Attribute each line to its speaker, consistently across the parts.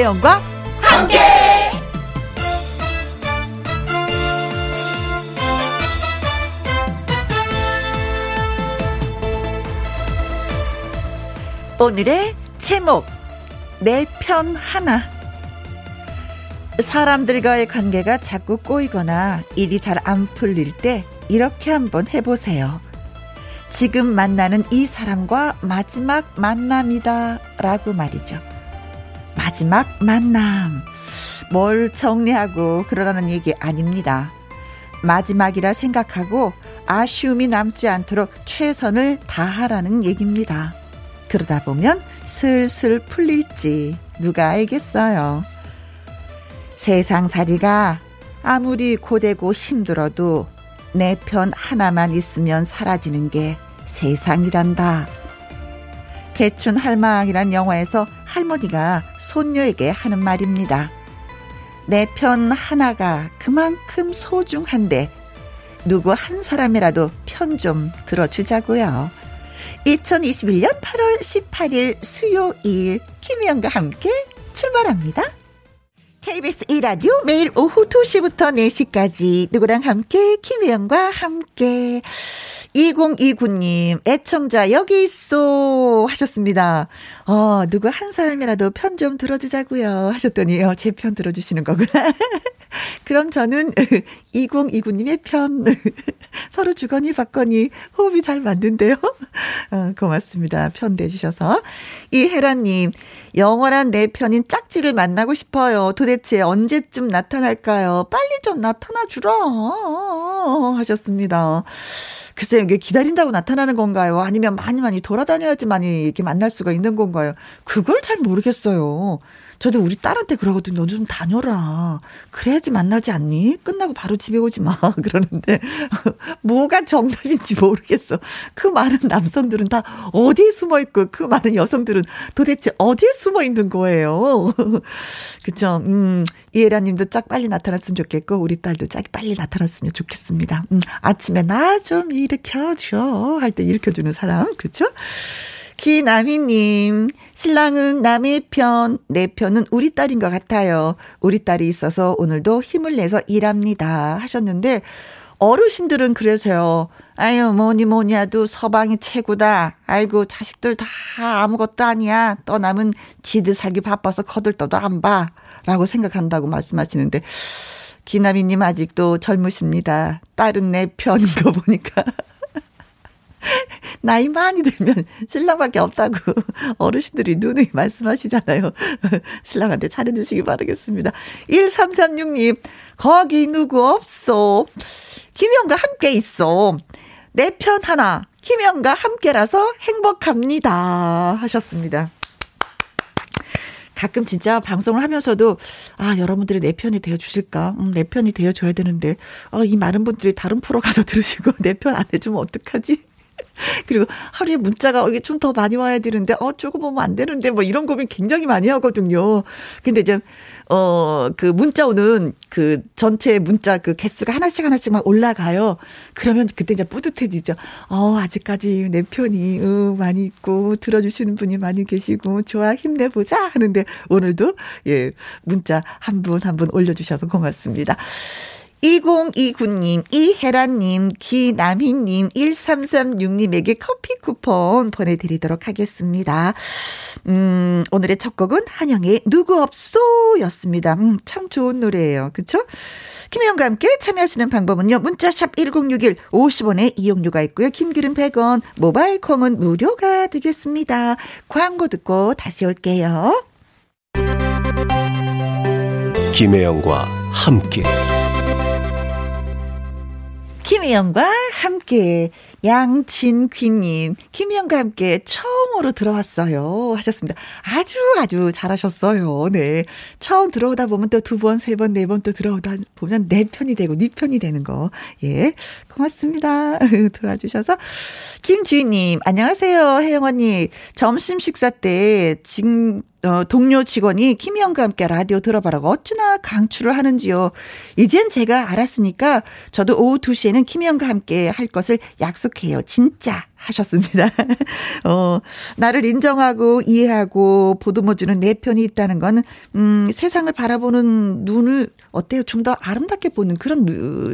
Speaker 1: 김혜영과 함께. 오늘의 제목 내 편 하나 사람들과의 관계가 자꾸 꼬이거나 일이 잘 안 풀릴 때 이렇게 한번 해보세요. 지금 만나는 이 사람과 마지막 만남이다. 라고 말이죠. 마지막 만남. 뭘 정리하고 그러라는 얘기 아닙니다. 마지막이라 생각하고 아쉬움이 남지 않도록 최선을 다하라는 얘기입니다. 그러다 보면 슬슬 풀릴지 누가 알겠어요. 세상 살이가 아무리 고되고 힘들어도 내 편 하나만 있으면 사라지는 게 세상이란다. 개춘 할망이란 영화에서 할머니가 손녀에게 하는 말입니다. 내 편 하나가 그만큼 소중한데 누구 한 사람이라도 편 좀 들어주자고요. 2021년 8월 18일 수요일 김희영과 함께 출발합니다. KBS 1라디오 매일 오후 2시부터 4시까지 누구랑 함께 김혜영과 함께 2029님 애청자 여기 있어 하셨습니다. 어 누구 한 사람이라도 편 좀 들어주자고요 하셨더니 어, 제 편 들어주시는 거구나. 그럼 저는 2029님의 편 서로 주거니 받거니 호흡이 잘 맞는데요. 어, 고맙습니다. 편 내주셔서 이혜라님 영원한 내 편인 짝지를 만나고 싶어요. 도대체 언제쯤 나타날까요? 빨리 좀 나타나 주라 하셨습니다. 글쎄요, 이게 기다린다고 나타나는 건가요? 아니면 많이 많이 돌아다녀야지만이 이렇게 만날 수가 있는 건가요? 그걸 잘 모르겠어요. 저도 우리 딸한테 그러거든요. 좀 다녀라. 그래야지 만나지 않니? 끝나고 바로 집에 오지 마. 그러는데 뭐가 정답인지 모르겠어. 그 많은 남성들은 다 어디에 숨어 있고 그 많은 여성들은 도대체 어디에 숨어 있는 거예요. 그쵸? 음, 이혜라 님도 짝 빨리 나타났으면 좋겠고 우리 딸도 짝 빨리 나타났으면 좋겠습니다. 음, 아침에 나 좀 일으켜 줘 할 때 일으켜 주는 사람. 그쵸? 기남희님, 신랑은 남의 편, 내 편은 우리 딸인 것 같아요. 우리 딸이 있어서 오늘도 힘을 내서 일합니다. 하셨는데, 어르신들은 그러세요. 아유, 뭐니 뭐니 해도 서방이 최고다. 아이고, 자식들 다 아무것도 아니야. 떠남은 지들 살기 바빠서 거들떠도 안 봐. 라고 생각한다고 말씀하시는데, 기남이님 아직도 젊으십니다. 딸은 내 편인 거 보니까. 나이 많이 들면 신랑밖에 없다고 어르신들이 누누이 말씀하시잖아요. 신랑한테 잘해주시기 바라겠습니다. 1336님, 거기 누구 없어. 김영과 함께 있어. 내 편 하나, 김영과 함께라서 행복합니다. 하셨습니다. 가끔 진짜 방송을 하면서도 아 여러분들이 내 편이 되어 주실까? 음, 내 편이 되어 줘야 되는데 어, 이 많은 분들이 다른 프로 가서 들으시고 내 편 안 해주면 어떡하지? 그리고 하루에 문자가 이게 좀 더 많이 와야 되는데 어 조금 보면 안 되는데 뭐 이런 고민 굉장히 많이 하거든요. 근데 이제 어 그 문자 오는 그 전체 문자 그 개수가 하나씩 하나씩 막 올라가요. 그러면 그때 이제 뿌듯해지죠. 어 아직까지 내 편이 어, 많이 있고 들어주시는 분이 많이 계시고 좋아 힘내보자 하는데 오늘도 예 문자 한 분 한 분 올려주셔서 고맙습니다. 2029님, 이혜란님, 기남희님, 1336님에게 커피 쿠폰 보내드리도록 하겠습니다. 음, 오늘의 첫 곡은 한영의 누구 없소 였습니다. 음, 참 좋은 노래예요. 그쵸? 김혜영과 함께 참여하시는 방법은요. 문자샵 1061 50원에 이용료가 있고요. 킹글은 100원, 모바일 콩은 무료가 되겠습니다. 광고 듣고 다시 올게요.
Speaker 2: 김혜영과 함께
Speaker 1: 김희영과 함께 양진귀님, 김희영과 함께 처음으로 들어왔어요. 하셨습니다. 아주 아주 잘하셨어요. 네. 처음 들어오다 보면 또 두 번, 세 번, 네 번 또 들어오다 보면 내 편이 되고 네 편이 되는 거. 예. 고맙습니다. 들어와 주셔서. 김주희님, 안녕하세요. 혜영 언니. 점심 식사 때 지금 어, 동료 직원이 김희영과 함께 라디오 들어봐라고 어찌나 강추를 하는지요. 이젠 제가 알았으니까 저도 오후 2시에는 김희영과 함께 할 것을 약속 해요. 진짜. 하셨습니다. 어, 나를 인정하고 이해하고 보듬어주는 내 편이 있다는 건, 음, 세상을 바라보는 눈을 어때요? 좀 더 아름답게 보는 그런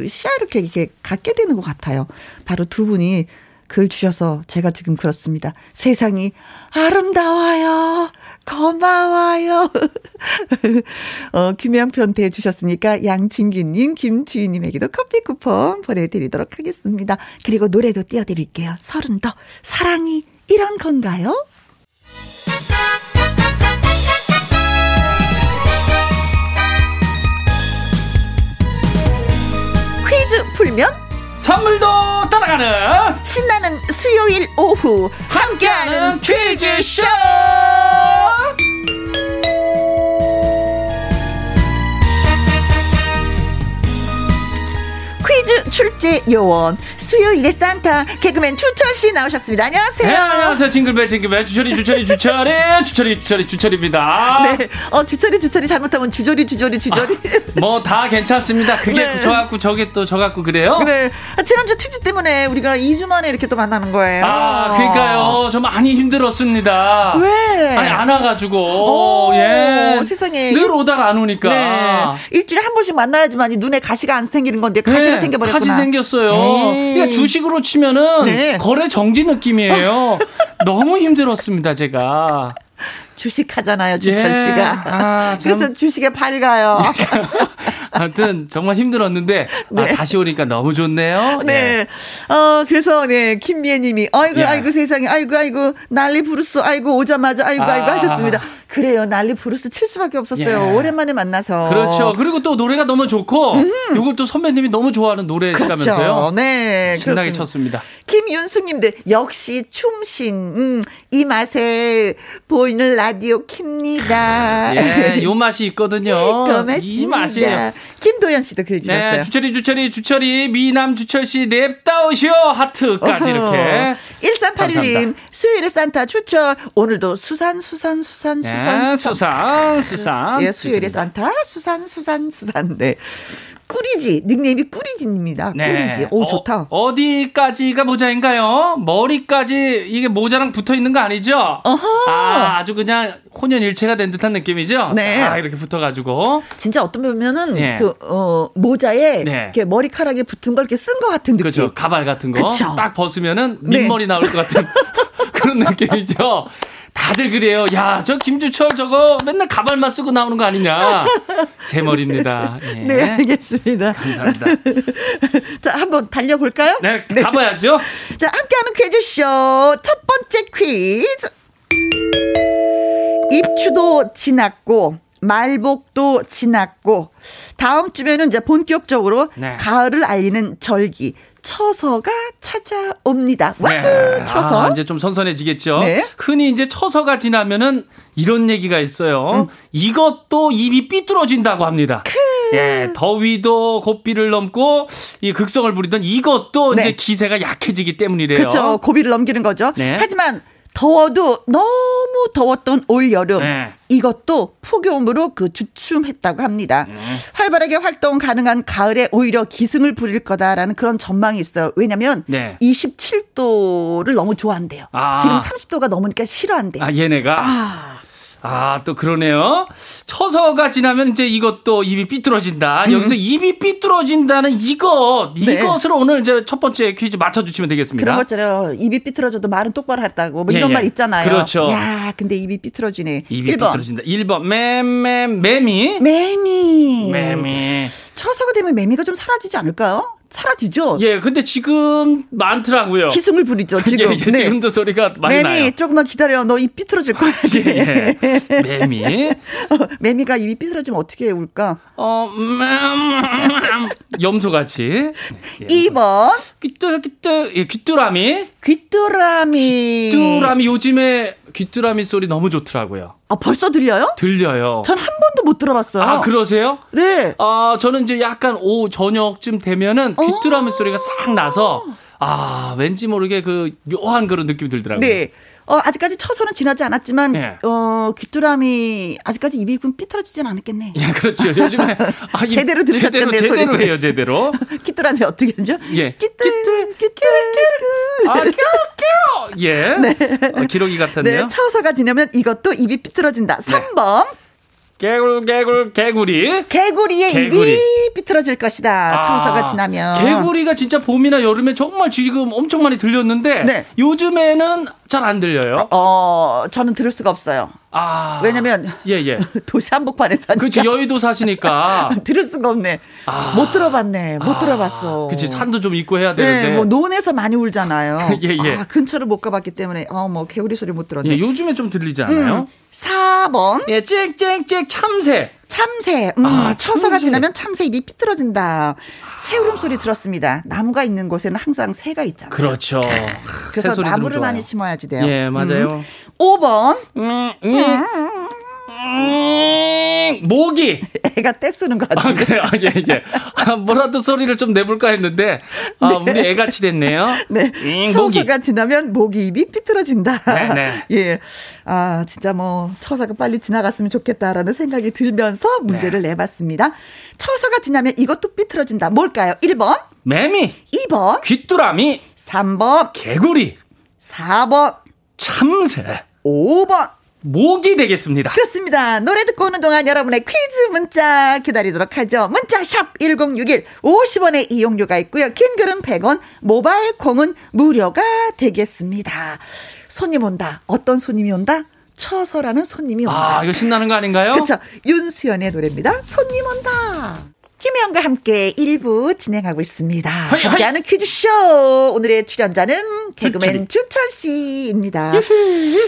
Speaker 1: 시야를 이렇게 갖게 되는 것 같아요. 바로 두 분이 글 주셔서 제가 지금 그렇습니다. 세상이 아름다워요. 고마워요. 어, 김영편 대주셨으니까 양진규님, 김주희님에게도 커피 쿠폰 보내드리도록 하겠습니다. 그리고 노래도 띄워드릴게요. 서른 더 사랑이 이런 건가요? 퀴즈 풀면
Speaker 3: 선물도 따라가는
Speaker 1: 신나는 수요일 오후 함께하는 퀴즈쇼 퀴즈 출제 요원 수요일의 산타 개그맨 추철 씨 나오셨습니다. 안녕하세요.
Speaker 3: 네, 안녕하세요. 징글벨 징글벨 주철이 주철이 주철이 주철이 주철이 주철입니다.
Speaker 1: 네. 어 주철이 주철이 잘못하면 주저리 주저리 주저리.
Speaker 3: 아, 뭐다 괜찮습니다. 그게 네. 저 갖고 저게 또 저 갖고 그래요?
Speaker 1: 네. 아, 지난주 특집 때문에 우리가 2주 만에 이렇게 또 만나는 거예요.
Speaker 3: 아, 그러니까요. 저 많이 힘들었습니다.
Speaker 1: 왜?
Speaker 3: 아니 안 와가지고. 오, 예.
Speaker 1: 세상에.
Speaker 3: 늘 오다가 안 오니까. 네.
Speaker 1: 일주일에 한 번씩 만나야지만 눈에 가시가 안 생기는 건데 가시가 네. 생겨버렸구나.
Speaker 3: 가시 생겼어요. 에이. 그러니까 주식으로 치면은 네. 거래 정지 느낌이에요. 너무 힘들었습니다, 제가.
Speaker 1: 주식 하잖아요, 주철 예. 씨가. 아, 그래서 주식에 밝아요.
Speaker 3: 하여튼 정말 힘들었는데 아, 네. 아, 다시 오니까 너무 좋네요.
Speaker 1: 네. 예. 어 그래서 네 김미애 님이 아이고 야. 아이고 세상에 아이고 아이고 난리 부르스 아이고 오자마자 아이고 아. 아이고 하셨습니다. 그래요. 난리 부르스 칠 수밖에 없었어요. 예. 오랜만에 만나서.
Speaker 3: 그렇죠. 그리고 또 노래가 너무 좋고 음. 요걸 또 선배님이 너무 좋아하는 노래시라면서요. 그렇죠.
Speaker 1: 네.
Speaker 3: 신나게 그렇습니다. 쳤습니다.
Speaker 1: 김윤숙 님들 역시 춤신. 음, 이 맛에 보이는 라디오 킵니다.
Speaker 3: 예, 요 맛이 있거든요.
Speaker 1: 고맙습니다. 이 맛이에요. 김도현 씨도 글 주셨어요.
Speaker 3: 네, 주철이 주철이 주철이 미남 주철 씨 냅다우시오 하트까지 어허. 이렇게.
Speaker 1: 1381님 수요일에 산타 추철 오늘도 수산 수산 수산 네, 수산
Speaker 3: 수산 수산.
Speaker 1: 예, 수요일에 산타 수산 수산 수산. 네. 꾸리지 닉네임이 꾸리지입니다. 네. 꾸리지. 오 좋다.
Speaker 3: 어, 디까지가 모자인가요? 머리까지 이게 모자랑 붙어 있는 거 아니죠? 어허. 아, 아주 그냥 혼연일체가 된 듯한 느낌이죠. 네. 아, 이렇게 붙어가지고.
Speaker 1: 진짜 어떤 보면은 네. 그 어, 모자에 네. 이렇게 머리카락에 붙은 걸 이렇게 쓴 것 같은 느낌.
Speaker 3: 그렇죠. 가발 같은 거. 그쵸? 딱 벗으면은 네. 민머리 나올 것 같은 그런 느낌이죠. 다들 그래요. 야, 저 김주철 저거 맨날 가발만 쓰고 나오는 거 아니냐. 제 머리입니다.
Speaker 1: 예. 네, 알겠습니다.
Speaker 3: 감사합니다.
Speaker 1: 자, 한번 달려볼까요?
Speaker 3: 네, 네. 가봐야죠.
Speaker 1: 자, 함께하는 퀴즈쇼 첫 번째 퀴즈. 입추도 지났고, 말복도 지났고, 다음 주면은 이제 본격적으로 네. 가을을 알리는 절기, 처서가 찾아옵니다. 와 네. 처서.
Speaker 3: 아, 이제 좀 선선해지겠죠. 네. 흔히 이제 처서가 지나면은 이런 얘기가 있어요. 음. 이것도 입이 삐뚤어진다고 합니다. 크. 예, 더위도 고비를 넘고 이 극성을 부리던 이것도 네. 이제 기세가 약해지기 때문이래요.
Speaker 1: 그렇죠. 고비를 넘기는 거죠. 네. 하지만 더워도 너무 더웠던 올 여름 네. 이것도 폭염으로 그 주춤했다고 합니다. 네. 활발하게 활동 가능한 가을에 오히려 기승을 부릴 거다라는 그런 전망이 있어요. 왜냐하면 네. 27도를 너무 좋아한대요. 아. 지금 30도가 넘으니까 싫어한대요.
Speaker 3: 아 얘네가. 아. 아, 또 그러네요. 처서가 지나면 이제 이것도 입이 삐뚤어진다. 음. 여기서 입이 삐뚤어진다는 이것, 네. 이것을 오늘 이제 첫 번째 퀴즈 맞춰주시면 되겠습니다.
Speaker 1: 그런 것처럼 입이 삐뚤어져도 말은 똑바로 했다고 뭐 이런 예, 예. 말 있잖아요.
Speaker 3: 그렇죠.
Speaker 1: 야, 근데 입이 삐뚤어지네.
Speaker 3: 입이 1번. 삐뚤어진다. 1번, 매매, 매미.
Speaker 1: 매미.
Speaker 3: 매미.
Speaker 1: 처서가 되면 매미가 좀 사라지지 않을까요? 사라지죠.
Speaker 3: 예, 근데 지금 많더라고요.
Speaker 1: 기승을 부리죠. 지금.
Speaker 3: 예, 예, 네. 지금도 소리가 많이
Speaker 1: 매미,
Speaker 3: 나요.
Speaker 1: 조금만 기다려. 너 입 삐뚤어질 거야.
Speaker 3: 예, 예. 매미.
Speaker 1: 어, 매미가 입이 삐뚤어지면 어떻게 울까?
Speaker 3: 어, 음, 음, 염소같이.
Speaker 1: 예. 2번.
Speaker 3: 귀뚜, 귀뚜, 예, 귀뚜라미.
Speaker 1: 귀뚜라미.
Speaker 3: 귀뚜라미 요즘에 귀뚜라미 소리 너무 좋더라고요.
Speaker 1: 아, 벌써 들려요?
Speaker 3: 들려요.
Speaker 1: 전 한 번도 못 들어봤어요.
Speaker 3: 아, 그러세요?
Speaker 1: 네.
Speaker 3: 아, 저는 이제 약간 오후 저녁쯤 되면은 귀뚜라미 소리가 싹 나서 아, 왠지 모르게 그 묘한 그런 느낌이 들더라고요.
Speaker 1: 네. 어, 아직까지 처소는 지나지 않았지만, 예. 어, 귀뚜라미, 아직까지 입이 삐뚤어지진 않았겠네.
Speaker 3: 예, 그렇죠. 요즘에.
Speaker 1: 아, 제대로 들으셨겠네.
Speaker 3: 제대로, 제대로 해요, 제대로.
Speaker 1: 귀뚜라미 어떻게 하죠?
Speaker 3: 예.
Speaker 1: 끼뚤, 끼뚤,
Speaker 3: 끼뚤. 아, 끼우. 예. 네. 어, 기록이 같았네요.
Speaker 1: 네, 처서가 지나면 이것도 입이 삐뚤어진다. 3번. 네.
Speaker 3: 개굴 개굴 개구리
Speaker 1: 개구리의 개구리. 입이 삐뚤어질 것이다. 아, 청소가 지나면
Speaker 3: 개구리가 진짜 봄이나 여름에 정말 지금 엄청 많이 들렸는데 네. 요즘에는 잘 안 들려요.
Speaker 1: 어, 저는 들을 수가 없어요. 아. 왜냐면 예, 예. 도시 한복판에 사니까.
Speaker 3: 그렇지. 여의도 사시니까
Speaker 1: 들을 수가 없네. 아. 못 들어봤네. 못 아. 들어봤어.
Speaker 3: 그렇지. 산도 좀 있고 해야 되는데.
Speaker 1: 네, 뭐 논에서 많이 울잖아요. 예, 예. 아, 근처를 못 가봤기 때문에 어, 뭐 개구리 소리 못 들었네.
Speaker 3: 예, 요즘에 좀 들리지 않아요? 음.
Speaker 1: 4번.
Speaker 3: 예, 짹짹짹 참새.
Speaker 1: 참새. 음, 아, 처서가 지나면 참새 입이 삐뚤어진다. 새 울음 소리 들었습니다. 나무가 있는 곳에는 항상 새가 있잖아요.
Speaker 3: 그렇죠.
Speaker 1: 그래서 나무를 많이 심어야지 돼요.
Speaker 3: 예, 맞아요. 음.
Speaker 1: 5번.
Speaker 3: 음, 음. 음, 모기.
Speaker 1: 애가 떼쓰는 것 같아요.
Speaker 3: 아, 그래요? 아, 예, 예. 아, 뭐라도 소리를 좀 내볼까 했는데, 아, 네. 우리 애같이 됐네요.
Speaker 1: 네. 음, 처서가 지나면 모기 입이 삐뚤어진다.
Speaker 3: 네, 네.
Speaker 1: 예. 아, 진짜 뭐, 처서가 빨리 지나갔으면 좋겠다라는 생각이 들면서 문제를 네. 내봤습니다. 처서가 지나면 이것도 삐뚤어진다. 뭘까요? 1번.
Speaker 3: 매미.
Speaker 1: 2번.
Speaker 3: 귀뚜라미.
Speaker 1: 3번.
Speaker 3: 개구리.
Speaker 1: 4번.
Speaker 3: 참새.
Speaker 1: 5번.
Speaker 3: 목이 되겠습니다.
Speaker 1: 그렇습니다. 노래 듣고 오는 동안 여러분의 퀴즈 문자 기다리도록 하죠. 문자 샵 1061, 50원의 이용료가 있고요. 긴 글은 100원, 모바일 콩은 무료가 되겠습니다. 손님 온다. 어떤 손님이 온다? 처서라는 손님이 온다.
Speaker 3: 아, 이거 신나는 거 아닌가요?
Speaker 1: 그렇죠. 윤수연의 노래입니다. 손님 온다. 김혜영과 함께 1부 진행하고 있습니다. 하이, 함께하는 퀴즈쇼. 오늘의 출연자는 개그맨 주철 씨입니다.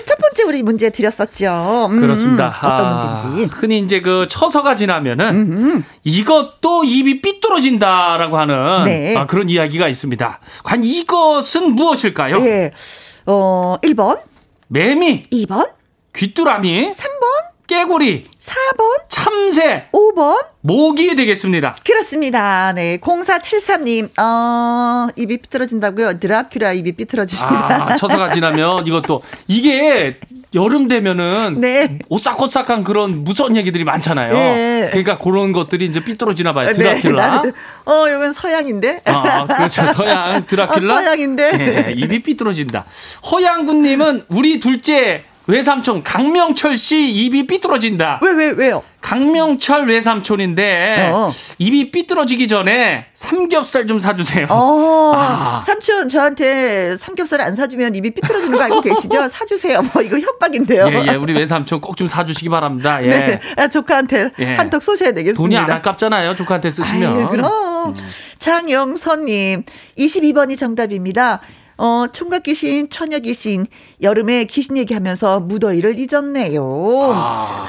Speaker 1: 첫 번째 우리 문제 드렸었죠.
Speaker 3: 음, 그렇습니다.
Speaker 1: 어떤 아, 문제인지.
Speaker 3: 흔히 이제 그 처서가 지나면은 음흠. 이것도 입이 삐뚤어진다라고 하는 네. 아, 그런 이야기가 있습니다. 과연 이것은 무엇일까요?
Speaker 1: 예. 어, 1번.
Speaker 3: 매미.
Speaker 1: 2번.
Speaker 3: 귀뚜라미.
Speaker 1: 3번.
Speaker 3: 깨구리.
Speaker 1: 4번.
Speaker 3: 참새.
Speaker 1: 5번.
Speaker 3: 모기 되겠습니다.
Speaker 1: 그렇습니다. 네. 0473님, 어, 입이 삐뚤어진다고요? 드라큘라 입이 삐뚤어집니다.
Speaker 3: 아, 처사가 지나면 이것도, 이게 여름 되면은 네. 오싹오싹한 그런 무서운 얘기들이 많잖아요. 네. 그러니까 그런 것들이 이제 삐뚤어지나 봐요. 네. 드라큘라. 네.
Speaker 1: 어, 이건 서양인데.
Speaker 3: 아, 그렇죠. 서양 드라큘라. 어,
Speaker 1: 서양인데.
Speaker 3: 네, 입이 삐뚤어진다. 허양군님은 우리 둘째 외삼촌 강명철 씨 입이 삐뚤어진다.
Speaker 1: 왜, 왜, 왜요?
Speaker 3: 강명철 외삼촌인데 어. 입이 삐뚤어지기 전에 삼겹살 좀 사주세요.
Speaker 1: 어, 아. 삼촌 저한테 삼겹살 안 사주면 입이 삐뚤어지는 거 알고 계시죠? 사주세요. 뭐 이거 협박인데요.
Speaker 3: 예, 예. 우리 외삼촌 꼭 좀 사주시기 바랍니다. 예.
Speaker 1: 네. 아, 조카한테 예. 한턱 쏘셔야 되겠습니다.
Speaker 3: 돈이 안 아깝잖아요. 조카한테 쓰시면.
Speaker 1: 아유, 그럼. 음. 장영선님 22번이 정답입니다. 어, 총각 귀신, 처녀 귀신, 여름에 귀신 얘기하면서 무더위를 잊었네요. 아.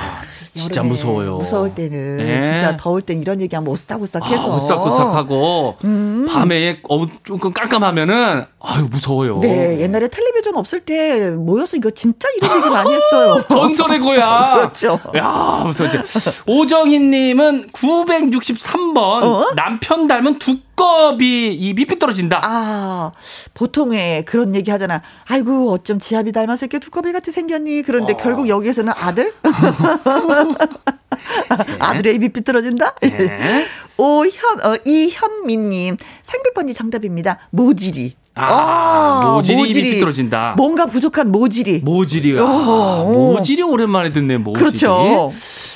Speaker 3: 진짜 무서워요.
Speaker 1: 무서울 때는 네. 진짜 더울 땐 이런 얘기하면 오싹오싹해서
Speaker 3: 아, 오싹오싹하고 음. 밤에 어, 조금 깜깜하면은 아유 무서워요.
Speaker 1: 네, 옛날에 텔레비전 없을 때 모여서 이거 진짜 이런 얘기 많이 했어요.
Speaker 3: 전설의 고향.
Speaker 1: 그렇죠.
Speaker 3: 야 무서워. 오정희님은 963번 어? 남편 닮은 두 꺼비 입이 삐뚤어진다.
Speaker 1: 아 보통에 그런 얘기 하잖아. 아이고 어쩜 지압이 닮아서 이렇게 두꺼비 같이 생겼니? 그런데 어. 결국 여기에서는 아들? 네. 아들의 입이 삐뚤어진다? 네. 오현, 어, 이현미님, 상백번지 정답입니다. 모지리.
Speaker 3: 아, 아 모지리, 모지리 입이 삐뚤어진다.
Speaker 1: 뭔가 부족한 모지리.
Speaker 3: 모지리가. 아, 모지리 오랜만에 듣네, 모지리.
Speaker 1: 그렇죠.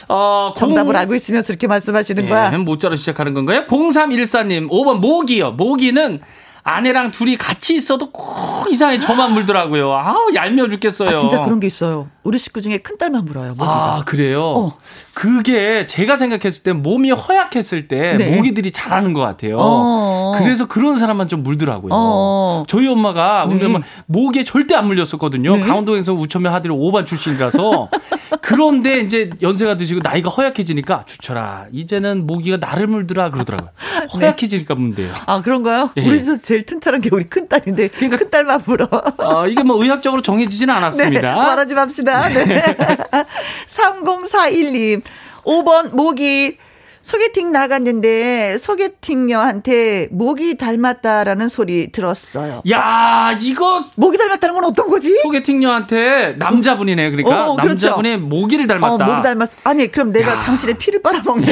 Speaker 1: 어, 정답을 공... 알고 있으면서 이렇게 말씀하시는 예, 거야.
Speaker 3: 모자로 시작하는 건가요? 0314님, 5번 모기요. 모기는 아내랑 둘이 같이 있어도 꼭 이상하게 저만 물더라고요. 아우, 얄미워 죽겠어요. 아,
Speaker 1: 진짜 그런 게 있어요. 우리 식구 중에 큰 딸만 물어요. 모기가.
Speaker 3: 아, 그래요? 어. 그게 제가 생각했을 때 몸이 허약했을 때 네. 모기들이 잘하는 것 같아요. 어. 그래서 그런 사람만 좀 물더라고요. 어. 저희 엄마가 우리 네. 엄마 모기에 절대 안 물렸었거든요. 네. 강원도에서 우천면 하들이 5반 출신이라서. 그런데 이제 연세가 드시고 나이가 허약해지니까 주철아 이제는 모기가 나를 물더라 그러더라고요. 네. 허약해지니까 문대요.
Speaker 1: 아 그런가요? 예. 우리 집에서 제일 튼튼한 게 우리 큰 딸인데 그러니까 큰 딸만 물어.
Speaker 3: 아 이게 뭐 의학적으로 정해지지는 않았습니다. 네,
Speaker 1: 말하지 맙시다. 네. 3041님 5번 모기 소개팅 나갔는데 소개팅녀한테 목이 닮았다라는 소리 들었어요.
Speaker 3: 야, 이거
Speaker 1: 목이 닮았다는 건 어떤 거지?
Speaker 3: 소개팅녀한테 남자분이네. 그러니까 어, 어, 그렇죠. 남자분의 모기를 닮았다. 어,
Speaker 1: 목이 닮았. 아니, 그럼 내가 야. 당신의 피를 빨아먹는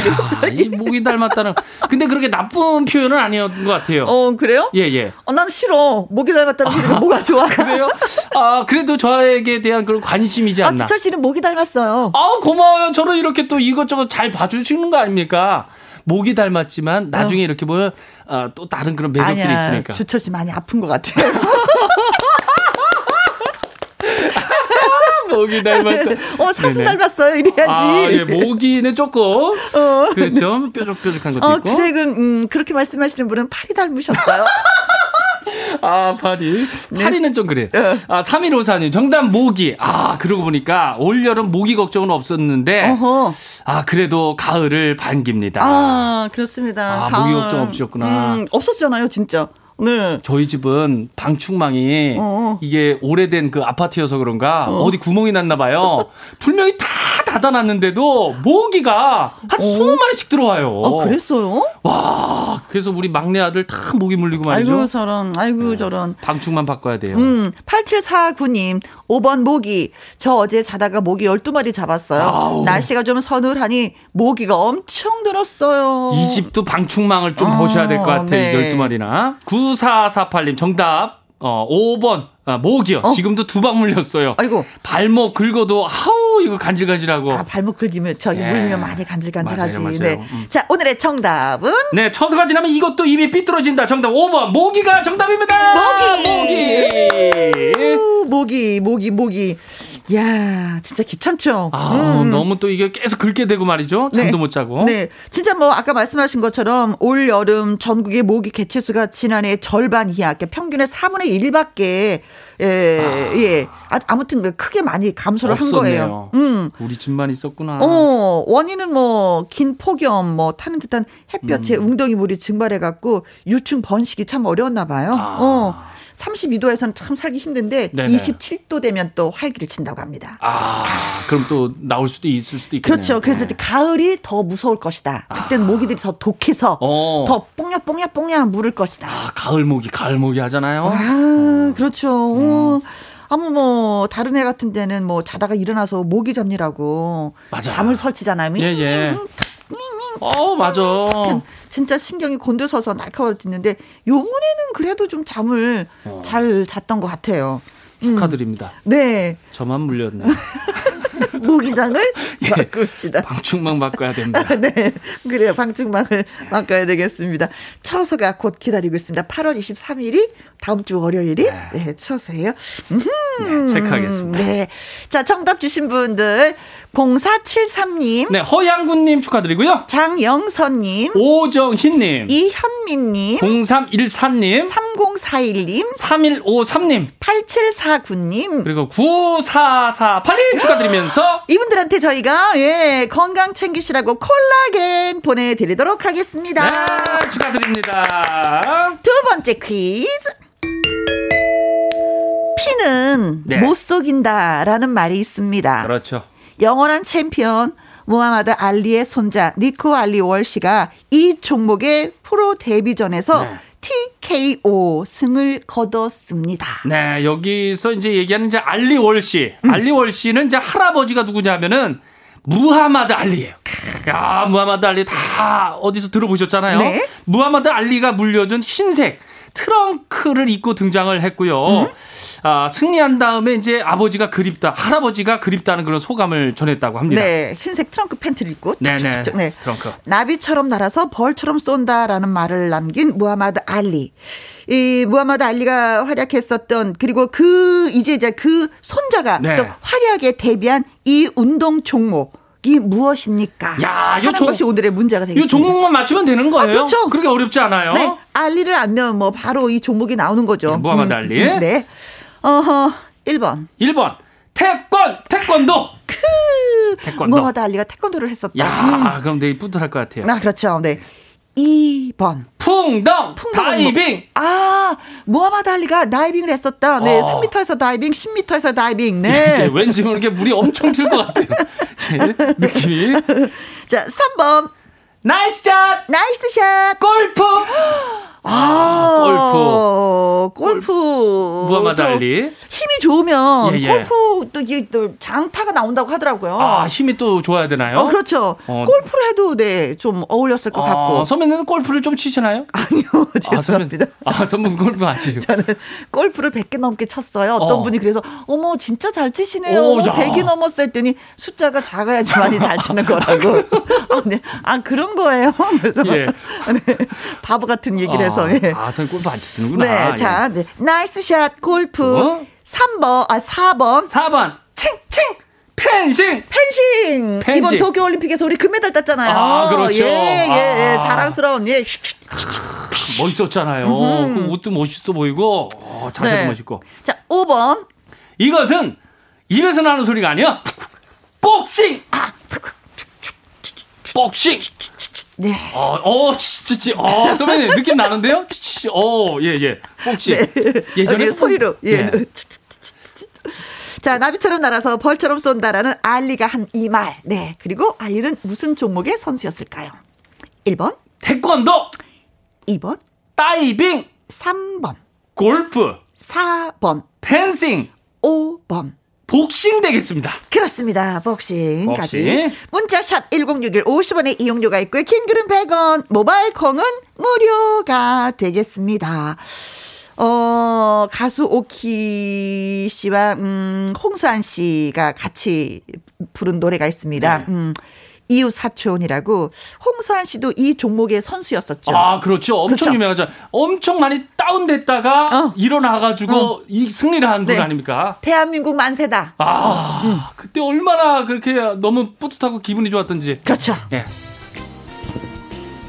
Speaker 3: 이 목이 닮았다는. 근데 그렇게 나쁜 표현은 아니었던 것 같아요.
Speaker 1: 어, 그래요?
Speaker 3: 예, 예.
Speaker 1: 어, 나는 싫어. 목이 닮았다는 소리가 아, 뭐가 좋아?
Speaker 3: 그래요? 아, 그래도 저에게 대한 그런 관심이지 아, 않나.
Speaker 1: 아, 지철 씨는 목이 닮았어요.
Speaker 3: 아, 고마워요. 저는 이렇게 또 이것저것 잘 봐주시는 거 아닙니까? 목이 닮았지만 나중에 어. 이렇게 보면 어, 또 다른 그런 매력들이 아니야, 있으니까.
Speaker 1: 주철 씨 많이 아픈 것 같아요.
Speaker 3: 모기 닮았다.
Speaker 1: 어, 사슴 네네. 닮았어요. 이래야지. 아,
Speaker 3: 예, 모기는 조금. 어. 그렇죠. 뾰족뾰족한 것도 어, 있고.
Speaker 1: 그, 음, 그렇게 말씀하시는 분은 파리 닮으셨어요.
Speaker 3: 아, 파리. 네. 파리는 좀 그래. 네. 아, 3154님. 정답 모기. 아, 그러고 보니까 올여름 모기 걱정은 없었는데. 어허. 아, 그래도 가을을 반깁니다.
Speaker 1: 아, 그렇습니다.
Speaker 3: 아, 가을. 모기 걱정 없으셨구나.
Speaker 1: 음, 없었잖아요, 진짜. 네.
Speaker 3: 저희 집은 방충망이 어어. 이게 오래된 그 아파트여서 그런가 어. 디 구멍이 났나 봐요. 분명히 다 닫아놨는데도 모기가 한 어. 20마리씩 들어와요.
Speaker 1: 아, 그랬어요?
Speaker 3: 와, 그래서 우리 막내 아들 다 모기 물리고 말이죠.
Speaker 1: 아이고, 저런, 아이고, 네. 저런.
Speaker 3: 방충망 바꿔야 돼요.
Speaker 1: 음, 8749님, 5번 모기. 저 어제 자다가 모기 12마리 잡았어요. 아우. 날씨가 좀 서늘하니 모기가 엄청 늘었어요.
Speaker 3: 이 집도 방충망을 좀 아, 보셔야 될 것 같아요. 네. 12마리나. 9448님, 정답. 어, 5번. 아, 모기요. 어? 지금도 두 방 물렸어요.
Speaker 1: 아이고.
Speaker 3: 발목 긁어도 아우 이거 간질간질하고.
Speaker 1: 아, 발목 긁으면 저기 예. 물리면 많이 간질간질하지. 맞아요, 맞아요. 네. 음. 자, 오늘의 정답은
Speaker 3: 네, 처서가 지나면 이것도 입이 삐뚤어진다. 정답 5번. 모기가 정답입니다.
Speaker 1: 모기. 모기. 모기, 모기, 모기. 야 진짜 귀찮죠.
Speaker 3: 아, 음. 너무 또 이게 계속 긁게 되고 말이죠. 잠도 네. 못 자고.
Speaker 1: 네. 진짜 뭐 아까 말씀하신 것처럼 올 여름 전국의 모기 개체수가 지난해 절반 이하, 평균의 4분의 1밖에 예, 아. 예. 아, 아무튼 크게 많이 감소를 없었네요. 한 거예요.
Speaker 3: 음. 우리 집만 있었구나.
Speaker 1: 어, 원인은 뭐, 긴 폭염, 뭐, 타는 듯한 햇볕에 음. 웅덩이 물이 증발해 갖고 유충 번식이 참 어려웠나 봐요. 아. 어. 32도에서는 참 살기 힘든데 네네. 27도 되면 또 활기를 친다고 합니다.
Speaker 3: 아, 그럼 또 나올 수도 있을 수도 있겠네요.
Speaker 1: 그렇죠. 그래서 네. 가을이 더 무서울 것이다. 그때는 아. 모기들이 더 독해서 어. 더 뽕냥뽕냥뽕냥 물을 것이다.
Speaker 3: 아, 가을 모기, 가을 모기 하잖아요.
Speaker 1: 아, 어. 그렇죠. 음. 어. 아무 뭐 다른 애 같은 데는 뭐 자다가 일어나서 모기 잡느라고 맞아. 잠을 설치잖아요.
Speaker 3: 예, 예. 어, 맞아.
Speaker 1: 진짜 신경이 곤두서서 날카로워지는데 요번에는 그래도 좀 잠을 어. 잘 잤던 것 같아요.
Speaker 3: 축하드립니다.
Speaker 1: 음. 네.
Speaker 3: 저만 물렸네.
Speaker 1: 모기장을 예, 바꿉시다.
Speaker 3: 방충망 바꿔야 됩니다.
Speaker 1: 네. 그래요. 방충망을 바꿔야 되겠습니다. 처서가 곧 기다리고 있습니다. 8월 23일이 다음 주 월요일이 네, 네 처서예요.
Speaker 3: 네, 체크하겠습니다.
Speaker 1: 네. 자, 정답 주신 분들 0473님.
Speaker 3: 네, 허양군님 축하드리고요.
Speaker 1: 장영선님.
Speaker 3: 오정희님.
Speaker 1: 이현민님.
Speaker 3: 0314님.
Speaker 1: 3041님.
Speaker 3: 3153님.
Speaker 1: 8749님.
Speaker 3: 그리고 9448님 축하드리면서.
Speaker 1: 이분들한테 저희가, 예, 건강 챙기시라고 콜라겐 보내드리도록 하겠습니다.
Speaker 3: 네, 축하드립니다.
Speaker 1: 두 번째 퀴즈. 피는 네. 못 속인다라는 말이 있습니다.
Speaker 3: 그렇죠.
Speaker 1: 영원한 챔피언 무하마드 알리의 손자 니코 알리 월시가 이 종목의 프로 데뷔전에서 네. TKO 승을 거뒀습니다.
Speaker 3: 네, 여기서 이제 얘기하는 이제 알리 월시. 음. 알리 월시는 이제 할아버지가 누구냐면은 무하마드 알리예요. 야, 무하마드 알리 다 어디서 들어보셨잖아요. 네? 무하마드 알리가 물려준 흰색 트렁크를 입고 등장을 했고요. 음? 아, 승리한 다음에 이제 아버지가 그립다, 할아버지가 그립다는 그런 소감을 전했다고 합니다.
Speaker 1: 네, 흰색 트렁크 팬티를 입고
Speaker 3: 네네 네. 트렁크.
Speaker 1: 나비처럼 날아서 벌처럼 쏜다라는 말을 남긴 무하마드 알리. 이 무하마드 알리가 활약했었던 그리고 그 이제 이제 그 손자가 네. 또 화려하게 데뷔한 이 운동 종목. 이 무엇입니까?
Speaker 3: 야,
Speaker 1: 하는 종, 것이 오늘의 문제가 되겠습니다.
Speaker 3: 이 종목만 맞추면 되는 거예요? 아, 그렇죠. 그렇게 어렵지 않아요.
Speaker 1: 네, 알리를 알면 뭐 바로 이 종목이 나오는 거죠. 네,
Speaker 3: 무하마드 음, 알리.
Speaker 1: 음, 네. 어허, 1번.
Speaker 3: 1번. 태권, 태권도. 크.
Speaker 1: 태권도. 무하마드 알리가 태권도를 했었다.
Speaker 3: 야, 음. 그럼 되게 뿌듯할 것 같아요.
Speaker 1: 아, 그렇죠. 네. 2번.
Speaker 3: 풍덩, 풍덩 다이빙.
Speaker 1: 아, 무하마드 알리가 다이빙을 했었다. 네, 어. 3m에서 다이빙, 10m에서 다이빙. 네.
Speaker 3: 왠지 모르게 물이 엄청 튈 것 같아요. 네, 느낌이.
Speaker 1: 자, 3번. Nice shot! Nice shot!
Speaker 3: 골프!
Speaker 1: 아, 골프. 골프.
Speaker 3: 무하마드 알리.
Speaker 1: 힘이 좋으면 예, 예. 골프 또 이게 또 장타가 나온다고 하더라고요.
Speaker 3: 아, 힘이 또 좋아야 되나요?
Speaker 1: 어, 그렇죠. 어. 골프를 해도 네, 좀 어울렸을 것 아, 같고.
Speaker 3: 선배는 골프를 좀 치시나요?
Speaker 1: 아니요, 죄송합니다.
Speaker 3: 아, 선배 골프 안 치시고.
Speaker 1: 저는 골프를 100개 넘게 쳤어요. 어떤 어. 분이 그래서 어머, 진짜 잘 치시네요. 오, 100이 넘었을 때니 숫자가 작아야지만이 잘 치는 거라고. 아, 네. 아, 그런 거예요. 그래서 예. 네, 바보 같은 얘기를 해서.
Speaker 3: 아, 예. 아, 선 골프 안 치시는구나.
Speaker 1: 네, 자, 네. Nice shot 골프. 어? 3번, 아, 4번.
Speaker 3: 4번.
Speaker 1: 칭 칭.
Speaker 3: 펜싱!
Speaker 1: 펜싱! 펜싱! 이번 도쿄올림픽에서 우리 금메달 땄잖아요.
Speaker 3: 아, 그렇죠.
Speaker 1: 예, 예, 예. 아. 자랑스러운, 예.
Speaker 3: 멋있었잖아요. 그 옷도 멋있어 보이고, 어, 자세도 네. 멋있고.
Speaker 1: 자, 5번.
Speaker 3: 이것은 입에서 나는 소리가 아니야. 복싱! 아, 복싱!
Speaker 1: 네.
Speaker 3: 어, 어, 찌찌. 어, 선배님 느낌 나는데요? 어, 예, 예. 복싱. 네.
Speaker 1: 예전에 소리로. 예. 네. 자, 나비처럼 날아서 벌처럼 쏜다라는 알리가 한 이 말. 네. 그리고 알리는 무슨 종목의 선수였을까요? 1번.
Speaker 3: 태권도.
Speaker 1: 2번.
Speaker 3: 다이빙.
Speaker 1: 3번.
Speaker 3: 골프.
Speaker 1: 4번.
Speaker 3: 펜싱.
Speaker 1: 5번.
Speaker 3: 복싱 되겠습니다.
Speaker 1: 그렇습니다. 복싱까지. 복싱. 문자샵 1061 50원의 이용료가 있고요. 긴 글은 100원, 모바일 콩은 무료가 되겠습니다. 어, 가수 오키 씨와, 음, 홍수환 씨가 같이 부른 노래가 있습니다. 네. 음, 이웃 사촌이라고 홍수환 씨도 이 종목의 선수였었죠.
Speaker 3: 아, 그렇죠. 엄청 그렇죠. 유명하죠. 엄청 많이 다운됐다가 어. 일어나가지고 어. 이 승리를 한분 네. 아닙니까?
Speaker 1: 대한민국 만세다.
Speaker 3: 아, 어. 음. 그때 얼마나 그렇게 너무 뿌듯하고 기분이 좋았던지.
Speaker 1: 그렇죠. 네.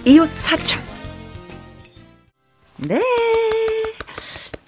Speaker 1: 이웃 사촌. 네.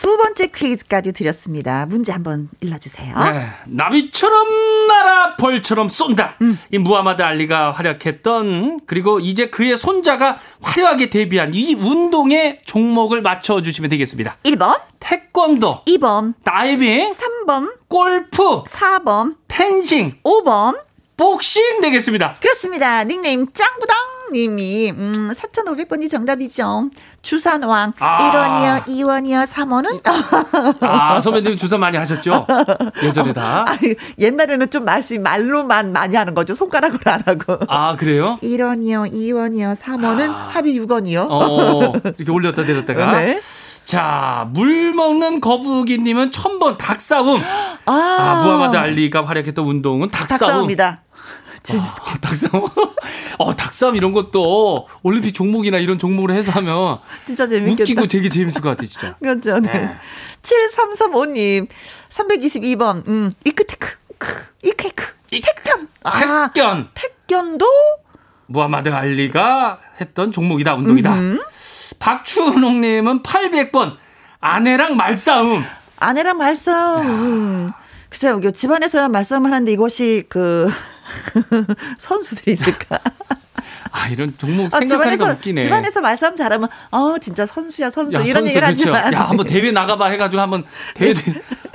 Speaker 1: 두 번째 퀴즈까지 드렸습니다. 문제 한번 일러주세요. 네.
Speaker 3: 나비처럼 날아 벌처럼 쏜다. 음. 이 무하마드 알리가 활약했던 그리고 이제 그의 손자가 화려하게 데뷔한 이 운동의 종목을 맞춰주시면 되겠습니다.
Speaker 1: 1번
Speaker 3: 태권도
Speaker 1: 2번
Speaker 3: 다이빙
Speaker 1: 3번
Speaker 3: 골프
Speaker 1: 4번
Speaker 3: 펜싱
Speaker 1: 5번
Speaker 3: 복싱 되겠습니다.
Speaker 1: 그렇습니다. 닉네임 짱구당 님이 음 4,500번이 정답이죠. 주산왕 아. 1원이요, 2원이요, 3원은?
Speaker 3: 아, 선배님 주산 많이 하셨죠? 예전에 다. 아,
Speaker 1: 옛날에는 좀 말씀 말로만 많이 하는 거죠. 손가락으로 안 하고.
Speaker 3: 아, 그래요?
Speaker 1: 1원이요, 2원이요, 3원은 아. 합이 6원이요.
Speaker 3: 어, 이렇게 올렸다 내렸다가. 네. 자, 물 먹는 거북이님은 천번 닭싸움. 아, 아 무하마드 알리가 활약했던 운동은 닭싸움. 닭싸움이다.
Speaker 1: 재밌었겠다.
Speaker 3: 아, 닭싸움. 어, 닭싸움 이런 것도 올림픽 종목이나 이런 종목으로 해서 하면
Speaker 1: 진짜 재밌겠다.
Speaker 3: 웃기고 되게 재밌을 것 같아, 진짜.
Speaker 1: 그렇죠. 네. 네. 7335님, 322번, 음, 이크테크, 이케크, 택견.
Speaker 3: 아, 택견.
Speaker 1: 택견도
Speaker 3: 무하마드 알리가 했던 종목이다, 운동이다. 음흠. 박추농님은 800번, 아내랑 말싸움.
Speaker 1: 아내랑 말싸움. 글쎄요, 집안에서야 말싸움 하는데 이것이 그, 선수들이 있을까?
Speaker 3: 아, 이런 종목 아, 생각하니까 집안에서, 웃기네.
Speaker 1: 집안에서 말싸움 잘하면, 어, 진짜 선수야, 선수. 야, 이런 선수, 얘기를 그렇죠. 하지만.
Speaker 3: 야, 한번 대회 나가봐 해가지고 한번 대회,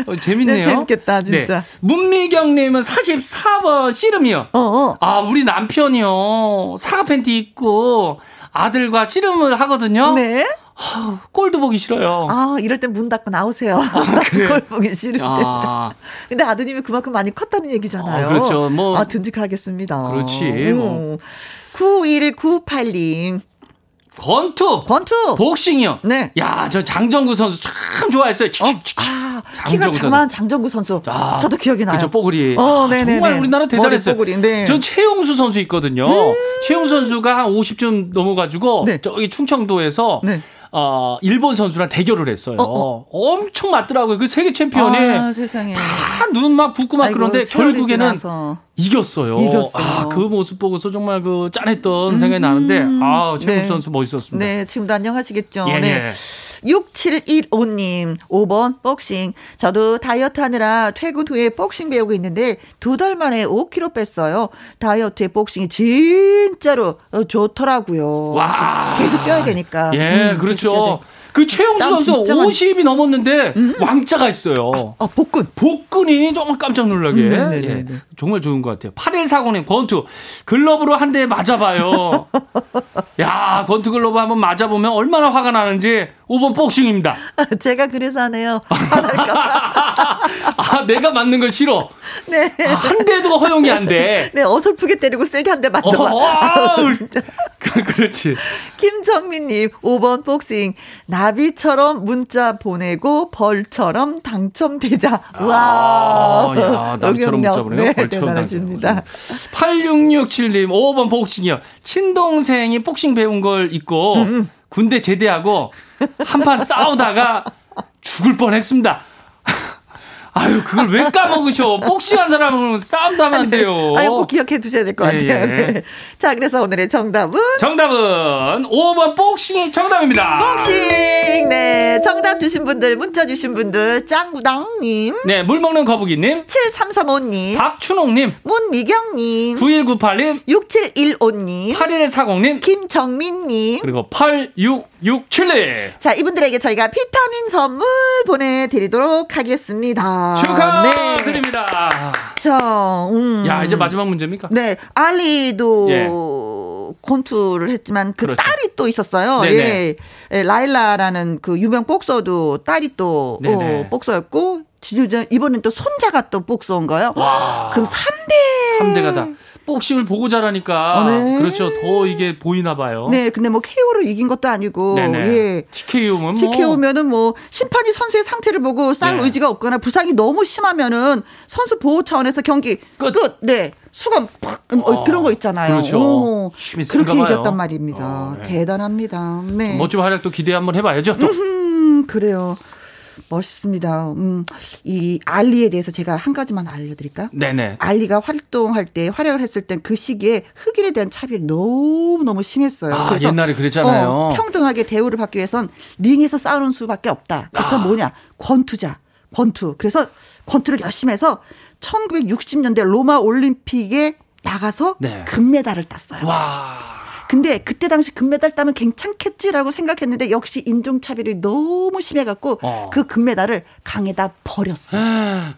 Speaker 3: 어, 재밌네요. 네,
Speaker 1: 재밌겠다, 네. 진짜. 네.
Speaker 3: 문미경님은 44번 씨름이요.
Speaker 1: 어, 어.
Speaker 3: 아, 우리 남편이요. 사과 팬티 입고 아들과 씨름을 하거든요.
Speaker 1: 네.
Speaker 3: 아, 꼴도 보기 싫어요.
Speaker 1: 아, 이럴 땐 문 닫고 나오세요. 아, 그래. 꼴 보기 싫을 아. 때. 근데 아드님이 그만큼 많이 컸다는 얘기잖아요.
Speaker 3: 아, 그렇죠. 뭐.
Speaker 1: 아, 든직하겠습니다.
Speaker 3: 그렇지. 뭐.
Speaker 1: 9198님.
Speaker 3: 권투.
Speaker 1: 권투.
Speaker 3: 복싱이요.
Speaker 1: 네.
Speaker 3: 야, 저 장정구 선수 참 좋아했어요. 어?
Speaker 1: 아, 키가 장한 장정구 선수. 아, 저도 기억이 나요.
Speaker 3: 그죠, 뽀글이.
Speaker 1: 어, 아,
Speaker 3: 정말 우리나라 대단했어요. 뽀글이, 네. 전 최용수 선수 있거든요. 음~ 최용수 선수가 한 50점 넘어가지고 네. 저기 충청도에서 네. 어, 일본 선수랑 대결을 했어요. 어, 어. 엄청 맞더라고요. 그 세계 챔피언이 아, 다눈 막 붓고 막 아이고, 그런데 결국에는 이겼어요.
Speaker 1: 이겼어요.
Speaker 3: 아, 그 모습 보고서 정말 그 짠했던 음, 생각이 나는데 아, 최국 네. 선수 멋있었습니다.
Speaker 1: 네, 지금도 안녕하시겠죠. 예, 네. 예. 6715님, 5번, 복싱. 저도 다이어트 하느라 퇴근 후에 복싱 배우고 있는데 두 달 만에 5kg 뺐어요. 다이어트에 복싱이 진짜로 좋더라고요.
Speaker 3: 와.
Speaker 1: 계속 뛰어야 되니까.
Speaker 3: 예, 음, 그렇죠. 그 최용수 선수 50이 넘었는데 음? 왕자가 있어요.
Speaker 1: 아, 아, 복근.
Speaker 3: 복근이 정말 깜짝 놀라게. 음, 예, 정말 좋은 것 같아요. 8140님, 권투. 글러브로 한 대 맞아봐요. 야, 권투 글러브 한번 맞아보면 얼마나 화가 나는지 5번 복싱입니다.
Speaker 1: 제가 그래서 하네요.
Speaker 3: 아, 내가 맞는 걸 싫어. 네. 아, 한 대도 허용이 안 돼.
Speaker 1: 네, 어설프게 때리고 세게 한 대 맞아봐. 어, 아.
Speaker 3: 그렇지.
Speaker 1: 김정민님, 5번 복싱. 나 비처럼 문자 보내고 벌처럼 당첨되자. 아, 와.
Speaker 3: 야, 나비처럼 문자 보내고 네, 벌처럼 당첨되자. 8667님, 5번 복싱이요. 친동생이 복싱 배운 걸 잊고 음, 음. 군대 제대하고 한 판 싸우다가 죽을 뻔 했습니다. 아유, 그걸 왜 까먹으셔? 복싱한 사람은 싸움도 하면 안 돼요.
Speaker 1: 아유, 꼭 기억해 두셔야 될 것 같아요. 예, 예. 네. 자, 그래서 오늘의 정답은?
Speaker 3: 정답은 5번 복싱이 정답입니다.
Speaker 1: 복싱! 네. 정답 주신 분들, 문자 주신 분들, 짱구당님.
Speaker 3: 네, 물 먹는 거북이님.
Speaker 1: 7335님.
Speaker 3: 박춘옥님.
Speaker 1: 문미경님.
Speaker 3: 9198님.
Speaker 1: 6715님.
Speaker 3: 8140님.
Speaker 1: 김정민님.
Speaker 3: 그리고 8667님.
Speaker 1: 자, 이분들에게 저희가 비타민 선물 보내드리도록 하겠습니다.
Speaker 3: 축하드립니다. 네.
Speaker 1: 자, 음.
Speaker 3: 야 이제 마지막 문제입니까?
Speaker 1: 네, 알리도 예. 권투를 했지만 그 그렇죠. 딸이 또 있었어요. 예. 예. 라일라라는 그 유명 복서도 딸이 또 어, 복서였고 이번엔 또 손자가 또 복서인 거예요. 와. 그럼 3대
Speaker 3: 3대가 다. 복싱을 보고 자라니까 어, 네. 그렇죠 더 이게 보이나 봐요.
Speaker 1: 네, 근데 뭐 KO를 이긴 것도 아니고 네네. 예.
Speaker 3: TKO면
Speaker 1: 뭐 TKO면은 뭐 심판이 선수의 상태를 보고 싸울 네. 의지가 없거나 부상이 너무 심하면은 선수 보호 차원에서 경기 끝. 끝. 네. 수감 팍 어, 그런 거 있잖아요.
Speaker 3: 그렇죠. 오,
Speaker 1: 힘이 그렇게 봐요. 이겼단 말입니다. 어, 네. 대단합니다. 네.
Speaker 3: 멋진 활약도 기대 한번 해봐야죠. 또.
Speaker 1: 음흠, 그래요. 멋있습니다. 음, 이 알리에 대해서 제가 한 가지만 알려드릴까요?
Speaker 3: 네네.
Speaker 1: 알리가 활동할 때 활약을 했을 때그 시기에 흑인에 대한 차별이 너무 너무 심했어요.
Speaker 3: 아, 그래서 옛날에 그랬잖아요.
Speaker 1: 어, 평등하게 대우를 받기 위해선 링에서 싸우는 수밖에 없다. 그러니까 아. 뭐냐? 권투자, 권투. 그래서 권투를 열심히 해서 1960년대 로마 올림픽에 나가서 네. 금메달을 땄어요. 와. 근데 그때 당시 금메달 따면 괜찮겠지라고 생각했는데 역시 인종차별이 너무 심해갖고 어. 그 금메달을 강에다 버렸어 요.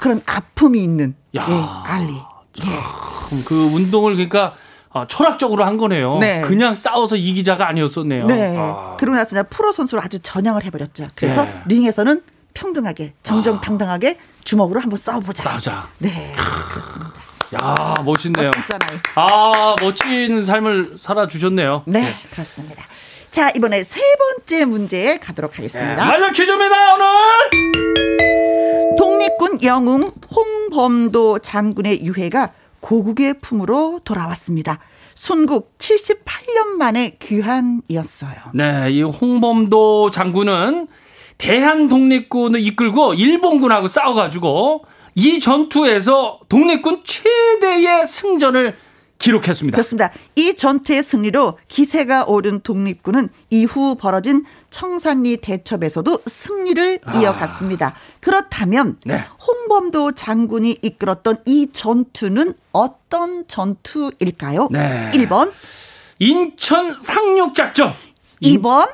Speaker 1: 그런 아픔이 있는 야. 예, 알리.
Speaker 3: 예. 그 운동을 그러니까 아, 철학적으로 한 거네요. 네. 그냥 싸워서 이기자가 아니었었네요.
Speaker 1: 네. 아. 그러고 나서 프로 선수로 아주 전향을 해버렸죠. 그래서 네. 링에서는 평등하게 정정당당하게 주먹으로 한번 싸워보자.
Speaker 3: 싸우자.
Speaker 1: 네, 그렇습니다.
Speaker 3: 야, 멋있네요. 아, 멋진 삶을 살아 주셨네요.
Speaker 1: 네, 네, 그렇습니다. 자, 이번에 세 번째 문제 가도록 하겠습니다. 네,
Speaker 3: 마지막 퀴즈입니다, 오늘!
Speaker 1: 독립군 영웅 홍범도 장군의 유해가 고국의 품으로 돌아왔습니다. 순국 78년 만에 귀환이었어요.
Speaker 3: 네, 이 홍범도 장군은 대한 독립군을 이끌고 일본군하고 싸워가지고 이 전투에서 독립군 최대의 승전을 기록했습니다.
Speaker 1: 그렇습니다. 이 전투의 승리로 기세가 오른 독립군은 이후 벌어진 청산리 대첩에서도 승리를 아. 이어갔습니다. 그렇다면 네. 홍범도 장군이 이끌었던 이 전투는 어떤 전투일까요? 네. 1번
Speaker 3: 인천 상륙작전
Speaker 1: 2번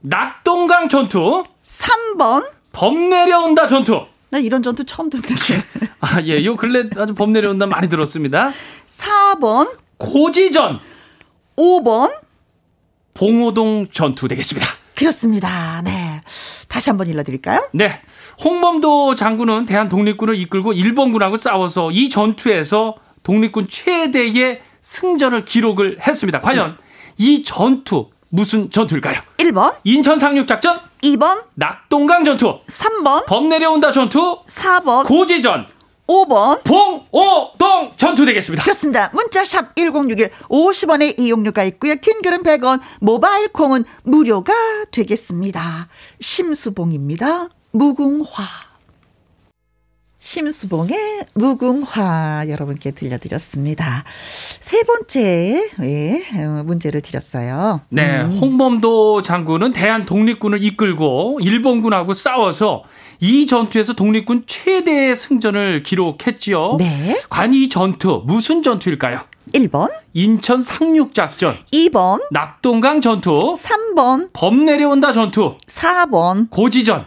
Speaker 3: 낙동강 전투
Speaker 1: 3번
Speaker 3: 범 내려온다 전투
Speaker 1: 나 이런 전투 처음 듣는데.
Speaker 3: 아, 예. 요 근래 아주 범 내려온다 많이 들었습니다.
Speaker 1: 4번.
Speaker 3: 고지전.
Speaker 1: 5번.
Speaker 3: 봉오동 전투 되겠습니다.
Speaker 1: 그렇습니다. 네. 다시 한번 일러드릴까요?
Speaker 3: 네. 홍범도 장군은 대한 독립군을 이끌고 일본군하고 싸워서 이 전투에서 독립군 최대의 승전을 기록을 했습니다. 과연 네. 이 전투 무슨 전투일까요?
Speaker 1: 1번.
Speaker 3: 인천 상륙 작전.
Speaker 1: 2번.
Speaker 3: 낙동강 전투.
Speaker 1: 3번.
Speaker 3: 범 내려온다 전투.
Speaker 1: 4번.
Speaker 3: 고지전.
Speaker 1: 5번.
Speaker 3: 봉오동 전투 되겠습니다.
Speaker 1: 그렇습니다. 문자샵 1061 50원의 이용료가 있고요. 킹글은 100원, 모바일 콩은 무료가 되겠습니다. 심수봉입니다. 무궁화. 심수봉의 무궁화 여러분께 들려드렸습니다. 세 번째 예, 문제를 드렸어요.
Speaker 3: 네, 음. 홍범도 장군은 대한 독립군을 이끌고 일본군하고 싸워서 이 전투에서 독립군 최대의 승전을 기록했지요.
Speaker 1: 네.
Speaker 3: 관이 전투 무슨 전투일까요?
Speaker 1: 1번
Speaker 3: 인천 상륙작전
Speaker 1: 2번
Speaker 3: 낙동강 전투
Speaker 1: 3번
Speaker 3: 범 내려온다 전투
Speaker 1: 4번
Speaker 3: 고지전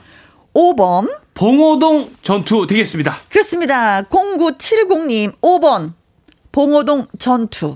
Speaker 1: 5번
Speaker 3: 봉오동 전투 되겠습니다.
Speaker 1: 그렇습니다. 0970님 5번 봉오동 전투.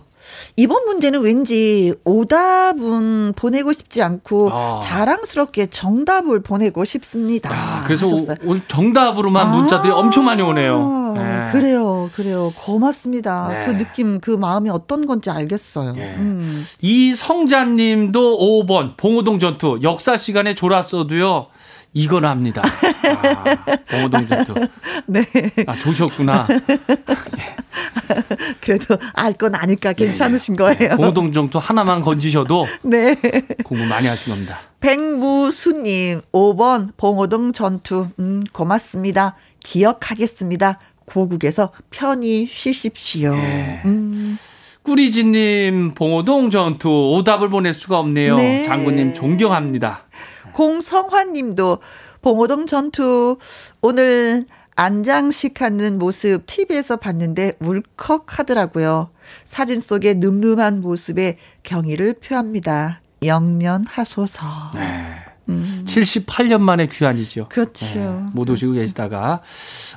Speaker 1: 이번 문제는 왠지 오답은 보내고 싶지 않고 아. 자랑스럽게 정답을 보내고 싶습니다. 아,
Speaker 3: 그래서 하셨어요. 오늘 정답으로만 아. 문자들이 엄청 많이 오네요.
Speaker 1: 네. 그래요, 그래요. 고맙습니다. 네. 그 느낌, 그 마음이 어떤 건지 알겠어요. 네. 음.
Speaker 3: 이 성자님도 5번 봉오동 전투 역사 시간에 졸았어도요. 이건 합니다. 아, 봉오동 전투. 네. 아, 조셨구나.
Speaker 1: 그래도 알 건 아니까 괜찮으신 네, 네. 거예요.
Speaker 3: 봉오동 전투 하나만 건지셔도 네. 공부 많이 하신 겁니다.
Speaker 1: 백무수님, 5번 봉오동 전투. 음, 고맙습니다. 기억하겠습니다. 고국에서 편히 쉬십시오. 네. 음.
Speaker 3: 꾸리지님, 봉오동 전투 오답을 보낼 수가 없네요. 네. 장군님 존경합니다.
Speaker 1: 공성환님도 봉오동 전투 오늘 안장식 하는 모습 TV에서 봤는데 울컥하더라고요. 사진 속의 늠름한 모습에 경의를 표합니다. 영면하소서. 네.
Speaker 3: 음. 78년 만에 귀환이죠.
Speaker 1: 그렇죠. 네,
Speaker 3: 못 오시고 계시다가.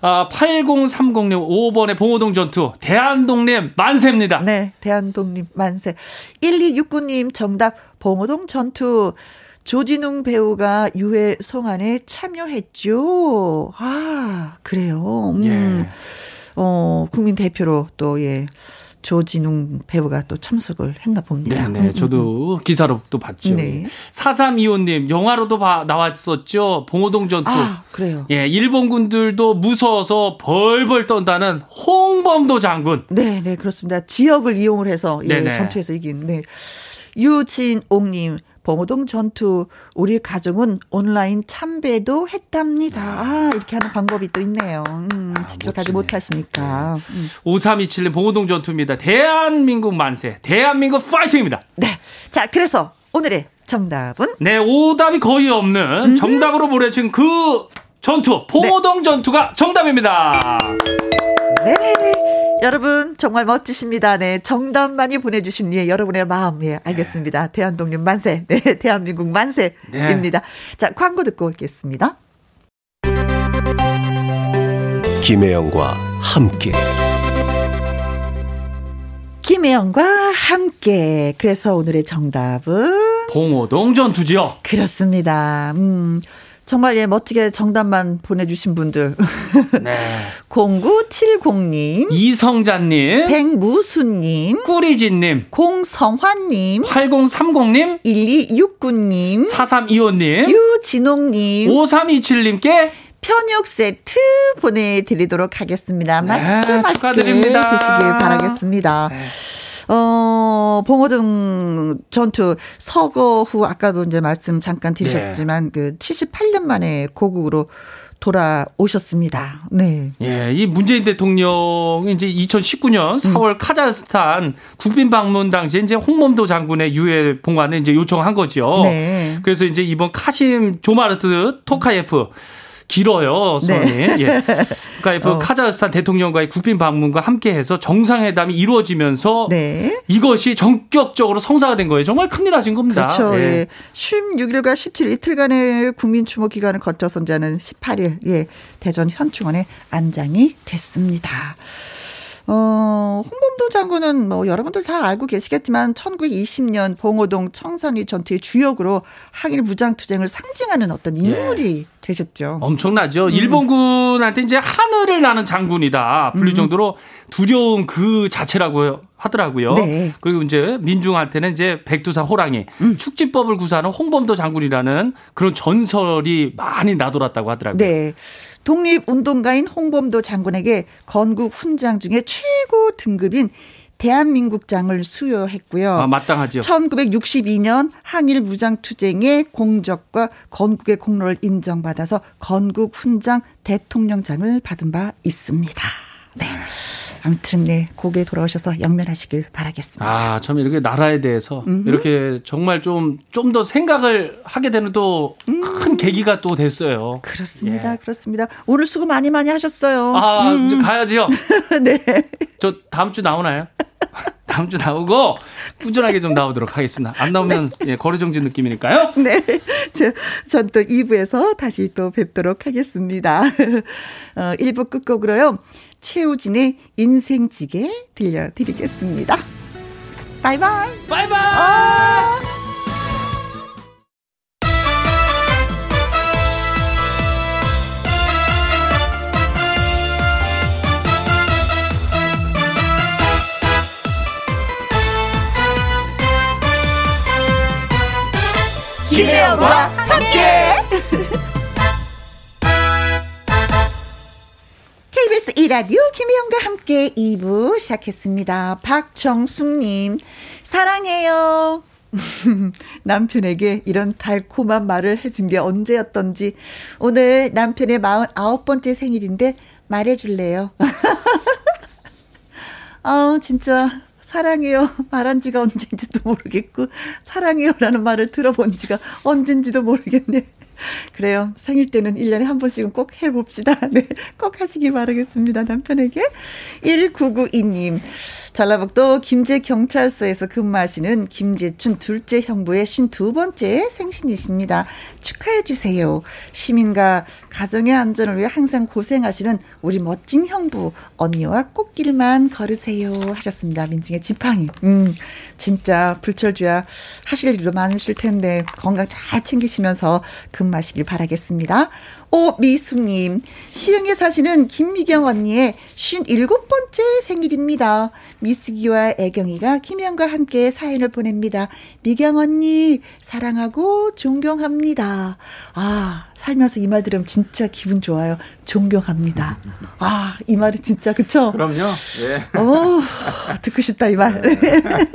Speaker 3: 아, 8030님 5번의 봉호동 전투. 대한독립 만세입니다.
Speaker 1: 네, 대한독립 만세. 1269님 정답 봉호동 전투. 조진웅 배우가 유해 송환에 참여했죠. 아, 그래요. 음. 예. 어, 국민 대표로 또, 예. 조진웅 배우가 또 참석을 했나 봅니다.
Speaker 3: 네, 네. 음, 저도 음, 음. 기사로 또 봤죠. 네. 4325님, 영화로도 봐, 나왔었죠. 봉호동 전투.
Speaker 1: 아, 그래요.
Speaker 3: 예, 일본군들도 무서워서 벌벌 떤다는 홍범도 장군.
Speaker 1: 네, 네, 그렇습니다. 지역을 이용을 해서 예, 전투에서 이긴. 네. 유진옥님, 봉호동 전투 우리 가정은 온라인 참배도 했답니다. 아, 이렇게 하는 방법이 또 있네요. 음, 아, 직접 가지 못하시니까.
Speaker 3: 네. 음. 5327님 봉호동 전투입니다. 대한민국 만세. 대한민국 파이팅입니다.
Speaker 1: 네. 자, 그래서 오늘의 정답은?
Speaker 3: 네, 오답이 거의 없는 음. 정답으로 보내준 그 전투, 봉호동 네. 전투가 정답입니다.
Speaker 1: 네. 여러분 정말 멋지십니다. 네, 정답 많이 보내주신 예, 여러분의 마음 예, 알겠습니다. 네. 대한독립 만세, 네, 대한민국 만세입니다. 네. 자, 광고 듣고 올겠습니다.
Speaker 2: 김혜영과 함께.
Speaker 1: 김혜영과 함께. 그래서 오늘의 정답은
Speaker 3: 봉오동 전투지요.
Speaker 1: 그렇습니다. 음. 정말 예 멋지게 정답만 보내주신 분들. 네. 0970님.
Speaker 3: 이성자님.
Speaker 1: 백무수님.
Speaker 3: 꾸리진님.
Speaker 1: 공성환님.
Speaker 3: 8030님.
Speaker 1: 1269님.
Speaker 3: 4325님.
Speaker 1: 유진홍님.
Speaker 3: 5327님께
Speaker 1: 편육 세트 보내드리도록 하겠습니다. 맛있게 네, 맛있게 드시길 바라겠습니다. 네. 어, 봉호등 전투 서거 후 아까도 이제 말씀 잠깐 드리셨지만 네. 그 78년 만에 고국으로 돌아오셨습니다. 네.
Speaker 3: 예, 이 문재인 대통령이 이제 2019년 4월 음. 카자흐스탄 국빈 방문 당시에 이제 홍범도 장군의 유해 봉환을 이제 요청한 거죠. 네. 그래서 이제 이번 카심 조마르트 토카예프 음. 길어요, 선이. 네. 예. 그러니까 어. 카자흐스탄 대통령과의 국빈 방문과 함께해서 정상회담이 이루어지면서 네. 이것이 전격적으로 성사가 된 거예요. 정말 큰일 하신 겁니다.
Speaker 1: 그렇죠. 예. 예. 16일과 17일 이틀간의 국민 추모 기간을 거쳐서 이제는 18일 예, 대전 현충원에 안장이 됐습니다. 어, 홍범도 장군은 뭐 여러분들 다 알고 계시겠지만 1920년 봉오동 청산리 전투의 주역으로 항일 무장 투쟁을 상징하는 어떤 인물이 예. 되셨죠.
Speaker 3: 엄청나죠. 음. 일본군한테 이제 하늘을 나는 장군이다 불릴 음. 정도로 두려움 그 자체라고 하더라고요. 네. 그리고 이제 민중한테는 이제 백두산 호랑이 음. 축지법을 구사하는 홍범도 장군이라는 그런 전설이 많이 나돌았다고 하더라고요.
Speaker 1: 네. 독립운동가인 홍범도 장군에게 건국 훈장 중에 최고 등급인 대한민국장을 수여했고요.
Speaker 3: 아, 마땅하죠.
Speaker 1: 1962년 항일 무장투쟁의 공적과 건국의 공로를 인정받아서 건국 훈장 대통령장을 받은 바 있습니다. 네. 아무튼 네 곡에 돌아오셔서 영면하시길 바라겠습니다.
Speaker 3: 아, 참 이렇게 나라에 대해서 음흠. 이렇게 정말 좀 좀 더 생각을 하게 되는 또큰 음. 계기가 또 됐어요.
Speaker 1: 그렇습니다, 예. 그렇습니다. 오늘 수고 많이 많이 하셨어요.
Speaker 3: 아, 음. 가야지요. 네. 저 다음 주 나오나요? 다음 주 나오고 꾸준하게 좀 나오도록 하겠습니다. 안 나오면 네. 예, 거리 정지 느낌이니까요.
Speaker 1: 네. 전 또 2부에서 다시 또 뵙도록 하겠습니다. 어, 1부 끝곡으로요. 최우진의 인생지게 들려드리겠습니다. 바이바이.
Speaker 3: 바이바이. 아~
Speaker 1: 김혜영과 함께. KBS 1라디오 김혜영과 함께 2부 시작했습니다. 박정숙님, 사랑해요. 남편에게 이런 달콤한 말을 해준 게 언제였던지 오늘 남편의 49번째 생일인데 말해줄래요. 아 진짜 사랑해요 말한 지가 언젠지도 모르겠고 사랑해요라는 말을 들어본 지가 언젠지도 모르겠네. 그래요. 생일 때는 1년에 한 번씩은 꼭 해봅시다. 네. 꼭 하시기 바라겠습니다. 남편에게. 1992님. 전라북도 김제경찰서에서 근무하시는 김재춘 둘째 형부의 52번째 생신이십니다. 축하해주세요. 시민과 가정의 안전을 위해 항상 고생하시는 우리 멋진 형부, 언니와 꽃길만 걸으세요. 하셨습니다. 민중의 지팡이. 음, 진짜 불철주야 하실 일도 많으실 텐데 건강 잘 챙기시면서 근무하시길 바라겠습니다. 오미숙님, 시흥에 사시는 김미경 언니의 57번째 생일입니다. 미숙이와 애경이가 김영과 함께 사연을 보냅니다. 미경 언니, 사랑하고 존경합니다. 아, 살면서 이 말 들으면 진짜 기분 좋아요. 존경합니다. 아, 이 말이 진짜, 그쵸?
Speaker 3: 그럼요.
Speaker 1: 예. 오, 듣고 싶다, 이 말.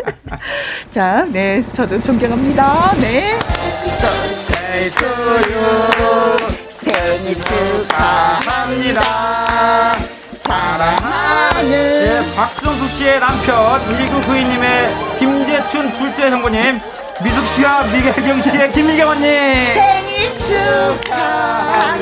Speaker 1: 자, 네, 저도 존경합니다. 네. 생일 축하합니다. 사랑하는 예,
Speaker 4: 박정숙 씨의 남편 1992님의 김재춘 둘째 형부님 미숙 씨와 미경 씨의 김미경 언니
Speaker 1: 생일
Speaker 4: 축하합니다.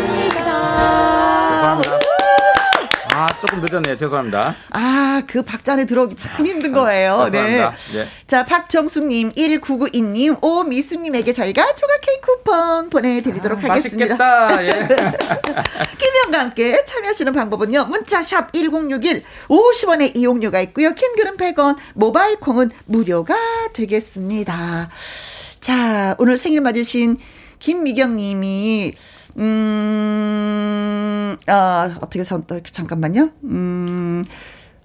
Speaker 4: 아, 조금 늦었네요. 죄송합니다.
Speaker 1: 아, 그 박자에 들어오기 참 힘든 거예요. 네. 네. 자, 박정숙님, 1992님, 오미숙님에게 저희가 초각 케이크 쿠폰 보내드리도록 아, 하겠습니다.
Speaker 4: 맛있겠다. 예.
Speaker 1: 김영과 함께 참여하시는 방법은요. 문자샵 1061, 50원의 이용료가 있고요. 킹글은 100원, 모바일 콩은 무료가 되겠습니다. 자, 오늘 생일 맞으신 김미경 님이 음, 어, 어떻게 선, 잠깐만요. 음,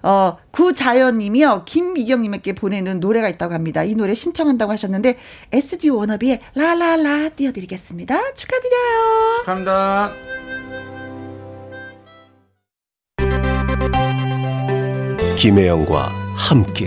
Speaker 1: 어, 구자연 님이요. 김미경님에게 보내는 노래가 있다고 합니다. 이 노래 신청한다고 하셨는데, SG 워너비의 라라라 띄워드리겠습니다. 축하드려요.
Speaker 4: 축하합니다.
Speaker 2: 김혜영과 함께.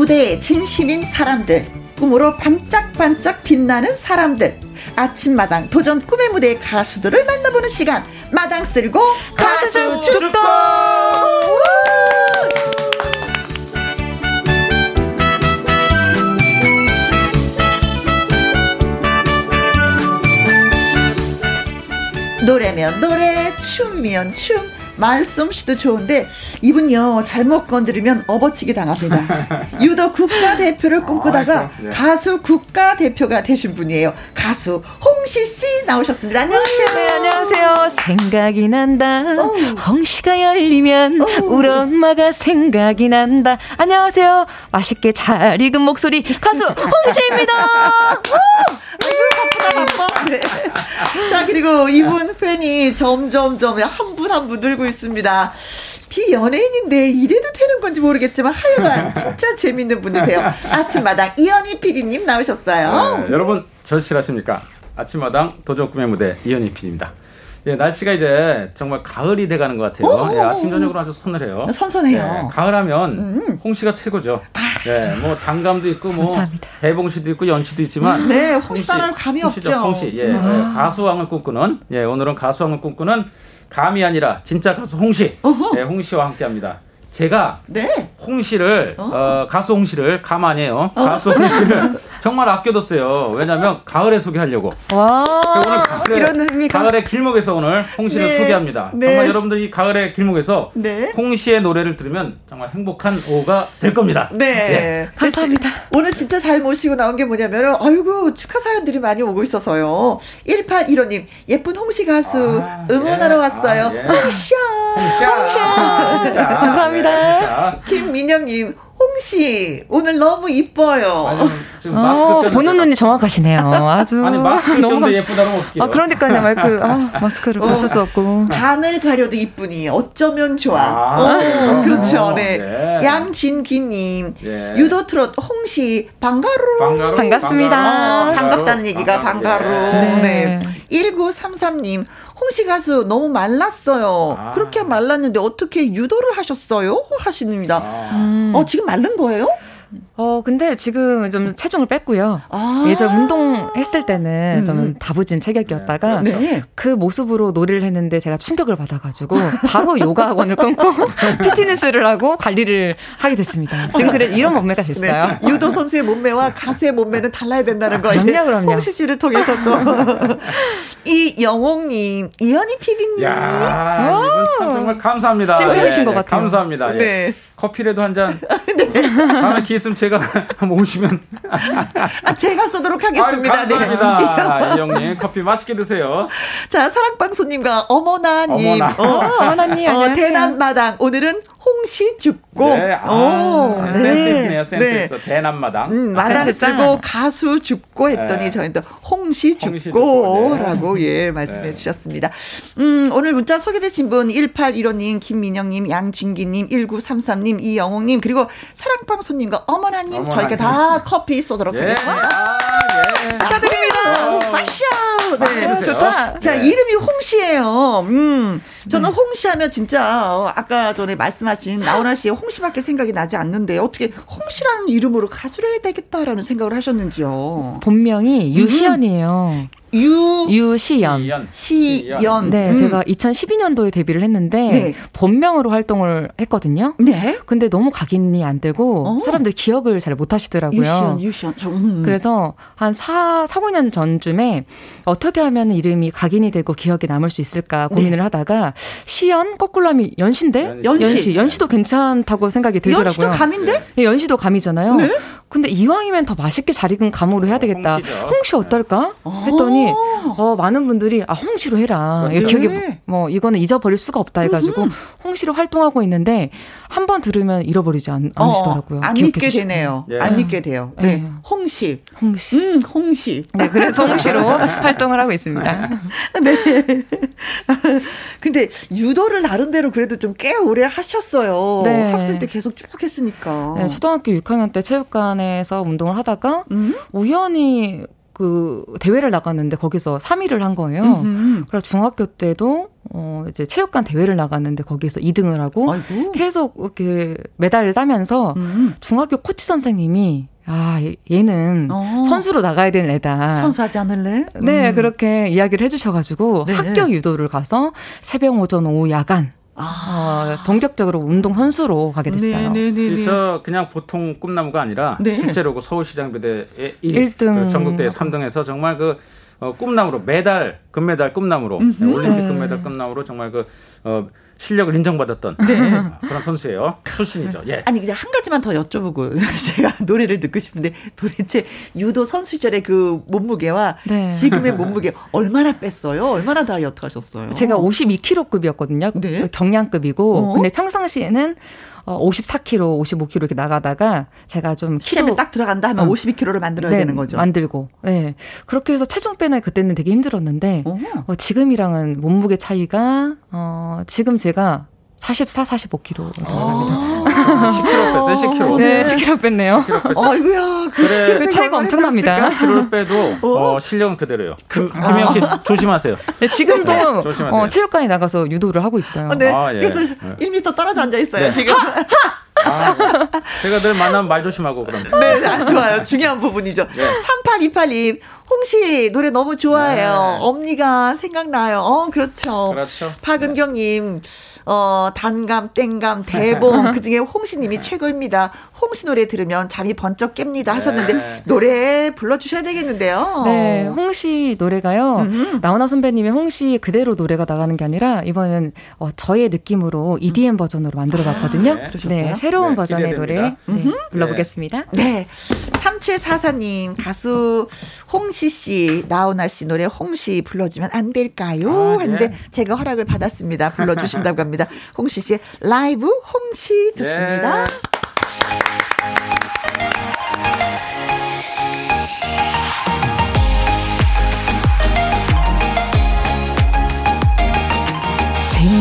Speaker 1: 무대에 진심인 사람들, 꿈으로 반짝반짝 빛나는 사람들, 아침마당 도전 꿈의 무대 가수들을 만나보는 시간, 마당 쓸고 가수 축도! 노래면 노래, 춤이면 춤, 말솜씨도 좋은데 이분요 잘못 건드리면 업어치기 당합니다. 유도 국가대표를 꿈꾸다가 아, 네. 가수 국가대표가 되신 분이에요. 가수 홍시 씨 나오셨습니다. 안녕하세요.
Speaker 5: 네, 안녕하세요. 생각이 난다. 오. 홍시가 열리면 오. 우리 엄마가 생각이 난다. 안녕하세요. 맛있게 잘 익은 목소리 가수 홍시입니다.
Speaker 1: 네. 자 그리고 이분 팬이 점점점 한 분 한 분 늘고 있습니다. 비연예인인데 이래도 되는 건지 모르겠지만 하여간 진짜 재밌는 분이세요. 아침마당 이현희 PD님 나오셨어요.
Speaker 4: 네, 여러분 절실하십니까? 아침마당 도전 꿈의 무대 이현희 PD입니다. 예, 날씨가 이제 정말 가을이 돼가는 것 같아요. 예, 아침 저녁으로 아주 서늘해요.
Speaker 1: 선선해요. 예,
Speaker 4: 가을하면 음. 홍시가 최고죠. 아. 예, 뭐 단감도 있고 뭐 감사합니다. 대봉시도 있고 연시도 있지만
Speaker 1: 네, 홍시 따라 감이
Speaker 4: 홍시죠,
Speaker 1: 없죠.
Speaker 4: 홍시. 예, 예, 가수왕을 꿈꾸는 예, 오늘은 가수왕을 꿈꾸는 감이 아니라 진짜 가수 홍시. 네, 홍시와 함께합니다. 제가 네. 홍시를 어. 어, 가수 홍시를 감 아니에요. 어. 가수 홍시를 정말 아껴뒀어요. 왜냐하면 가을에 소개하려고. 와 오늘 가을에, 이런 의미가 가을의 길목에서 오늘 홍시를 네. 소개합니다. 네. 정말 여러분들 이 가을의 길목에서 네. 홍시의 노래를 들으면 정말 행복한 오후가 될 겁니다.
Speaker 1: 네, 네. 감사합니다. 오늘 진짜 잘 모시고 나온 게 뭐냐면, 아이고 축하 사연들이 많이 오고 있어서요. 1815님 예쁜 홍시 가수 아, 응원하러 예. 왔어요. 아, 예. 홍시야. 홍시야. 홍시야. 감사합니다. 김민영님 홍씨 오늘 너무 이뻐요. 아니,
Speaker 5: 지금 어, 보는 눈이 정확하시네요. 아주
Speaker 4: 아니 마스크 너무 감... 예쁘다면 어떻게?
Speaker 5: 아 그러니까요 마이크 아, 마스크를 벗을 어, 수 없고
Speaker 1: 반을 가려도 이쁘니 어쩌면 좋아. 아, 어, 그렇죠. 네. 네. 양진기님 예. 유도 트롯 홍씨 방가루.
Speaker 4: 방가루
Speaker 5: 반갑습니다.
Speaker 1: 방가루. 어, 반갑다는 얘기가 방가루. 네. 네. 1933님 홍시 가수 너무 말랐어요. 아. 그렇게 말랐는데 어떻게 유도를 하셨어요? 하십니다. 아. 음. 어, 지금 마른 거예요?
Speaker 5: 어, 근데 지금 좀 체중을 뺐고요. 아~ 예전 운동했을 때는 음. 좀 다부진 체격이었다가 네. 그 모습으로 놀이를 했는데 제가 충격을 받아가지고 바로 요가 학원을 끊고 피트니스를 하고 관리를 하게 됐습니다. 지금 그래 이런 몸매가 됐어요.
Speaker 1: 네. 유도 선수의 몸매와 가수의 몸매는 달라야 된다는 거.
Speaker 5: 그럼요, 그럼요.
Speaker 1: 홍시 씨를 통해서 또. 이 영옥님, 이현희 PD님.
Speaker 4: 야, 이분 참 정말 감사합니다.
Speaker 5: 찐팬이신 네, 것 같아요.
Speaker 4: 감사합니다. 예. 네. 커피라도 한 잔. 네. 다음에 기 있으면 제가 한번 오시면.
Speaker 1: 아, 제가 쏘도록 하겠습니다.
Speaker 4: 아유, 감사합니다. 네. 이영님 커피 맛있게 드세요.
Speaker 1: 자, 사랑방송님과 어머나님. 어머나.
Speaker 5: 어, 어머나님. 어,
Speaker 1: 대난마당. 오늘은 홍시 죽고.
Speaker 4: 네, 아, 오, 네. 센스 있네요. 센스 네. 있어. 대남마당.
Speaker 1: 음, 마당 아, 쓰고 가수 죽고 했더니 네. 저희는 또 홍시 죽고라고 네. 예 말씀해 네. 주셨습니다. 음, 오늘 문자 소개되신 분 1815님, 김민영님, 양진기님, 1933님, 이영웅님 그리고 사랑방송님과 어머나님, 어머나님. 저희가 다 커피 쏘도록 예. 하겠습니다. 아, 예. 축하드립니다. 파샤. 네, 아, 좋다. 자, 네. 이름이 홍시예요. 음. 저는 네. 홍시 하면 진짜 아까 전에 말씀하신 나훈아 씨의 홍시밖에 생각이 나지 않는데 어떻게 홍시라는 이름으로 가수를 해야 되겠다라는 생각을 하셨는지요?
Speaker 5: 본명이 유시연이에요. 음.
Speaker 1: 유
Speaker 5: 유시연
Speaker 1: 시연.
Speaker 5: 네, 음. 제가 2012년도에 데뷔를 했는데 네. 본명으로 활동을 했거든요. 네. 근데 너무 각인이 안 되고 어. 사람들 기억을 잘 못 하시더라고요.
Speaker 1: 유시연, 유시연. 음.
Speaker 5: 그래서 한 4, 4, 5년 전쯤에 어떻게 하면 이름이 각인이 되고 기억에 남을 수 있을까 고민을 네. 하다가 시연 거꾸로 하면 연시인데 연시. 연시 연시도 괜찮다고 생각이 들더라고요. 연시도
Speaker 1: 감인데?
Speaker 5: 네, 연시도 감이잖아요. 네? 근데 이왕이면 더 맛있게 잘 익은 감으로 해야 되겠다. 홍시죠. 홍시 어떨까? 아. 했더니 어, 많은 분들이 아 홍시로 해라. 네. 기억에 뭐 이거는 잊어버릴 수가 없다 해가지고 홍시로 활동하고 있는데 한 번 들으면 잃어버리지 않, 어, 않으시더라고요.
Speaker 1: 안 믿게 주시면. 되네요. 네. 안 믿게 돼요. 네. 네. 홍시. 홍시. 음, 홍시.
Speaker 5: 네, 그래서 홍시로 활동을 하고 있습니다.
Speaker 1: 네. 근데 유도를 나름대로 그래도 좀 꽤 오래 하셨어요. 네. 학생 때 계속 쭉 했으니까.
Speaker 5: 네, 초등학교 6학년 때 체육관 에서 운동을 하다가 음? 우연히 그 대회를 나갔는데 거기서 3위를 한 거예요. 음흠. 그래서 중학교 때도 어 이제 체육관 대회를 나갔는데 거기서 2등을 하고 아이고. 계속 이렇게 메달을 따면서 음. 중학교 코치 선생님이 아, 얘는 어. 선수로 나가야 되는 애다.
Speaker 1: 선수하지 않을래?
Speaker 5: 네, 음. 그렇게 이야기를 해주셔가지고 네. 학교 유도를 가서 새벽, 오전, 오후, 야간 아. 어, 본격적으로 운동 선수로 가게 됐어요.
Speaker 4: 네네네. 저 그냥 보통 꿈나무가 아니라 네. 실제로 그 서울시장배대 1, 등 그 전국대회 3등에서 정말 그 어, 꿈나무로 메달 금메달 꿈나무로 음흠. 올림픽 네. 금메달 꿈나무로 정말 그 어, 실력을 인정받았던 네. 그런 선수예요. 출신이죠. 예.
Speaker 1: 아니 그냥 한 가지만 더 여쭤보고 제가 노래를 듣고 싶은데 도대체 유도 선수 시절의 그 몸무게와 네. 지금의 몸무게 얼마나 뺐어요? 얼마나 다이어트 하셨어요?
Speaker 5: 제가 52kg급이었거든요. 네. 경량급이고 어? 근데 평상시에는 어, 54kg, 55kg 이렇게 나가다가 제가 좀
Speaker 1: 키로 딱 들어간다 하면 어. 52kg를 만들어야
Speaker 5: 네,
Speaker 1: 되는 거죠.
Speaker 5: 만들고. 네. 그렇게 해서 체중 빼는 그때는 되게 힘들었는데 어, 지금이랑은 몸무게 차이가 어, 지금 제가 44, 45kg
Speaker 4: 들어갑니다. 10kg 뺐어요, 10kg.
Speaker 5: 네, 10kg 뺐네요. 10kg
Speaker 1: 뺐어요. 아이고야,
Speaker 5: 그래, 그 차이가 엄청납니다.
Speaker 4: 10kg 빼도 어, 실력은 그대로예요. 그, 김영 씨 조심하세요.
Speaker 5: 네, 지금도 네, 조심하세요. 어, 체육관에 나가서 유도를 하고 있어요. 어,
Speaker 1: 네. 아, 예. 그래서 네. 1m 떨어져 앉아 있어요, 네. 지금.
Speaker 4: 아, 제가 늘 만나면 말 조심하고 그럼.
Speaker 1: 네, 아, 좋아요. 중요한 부분이죠. 네. 3828님, 홍시 노래 너무 좋아해요. 네. 엄니가 생각나요. 어, 그렇죠.
Speaker 4: 그렇죠.
Speaker 1: 박은경님, 어, 단감, 땡감, 대봉. 그 중에 홍시님이 최고입니다. 홍시 노래 들으면 잠이 번쩍 깹니다 하셨는데 네. 노래 불러주셔야 되겠는데요.
Speaker 5: 네, 홍시 노래가요. 음. 나훈아 선배님의 홍시 그대로 노래가 나가는 게 아니라 이번엔 어, 저의 느낌으로 EDM 버전으로 만들어봤거든요. 아, 네, 네, 새로운 네, 버전의 노래 네, 불러보겠습니다.
Speaker 1: 네. 3744님 가수 홍시 씨, 나훈아 씨 노래 홍시 불러주면 안 될까요? 아, 했는데 제가 허락을 받았습니다. 불러주신다고 합니다. 홍시 씨의 라이브 홍시 듣습니다.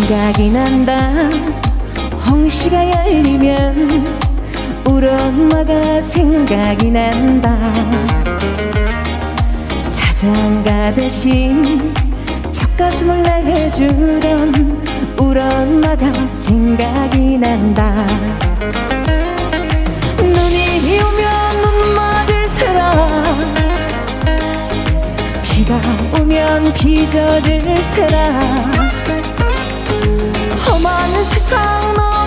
Speaker 6: 생각이 난다. 홍시가 열리면 우리 엄마가 생각이 난다. 자장 가듯이 젖가슴을 내주던 우리 엄마가 생각이 난다. 눈이 오면 눈 맞을 새라 비가 오면 비 젖을 새라 험한 세상 넘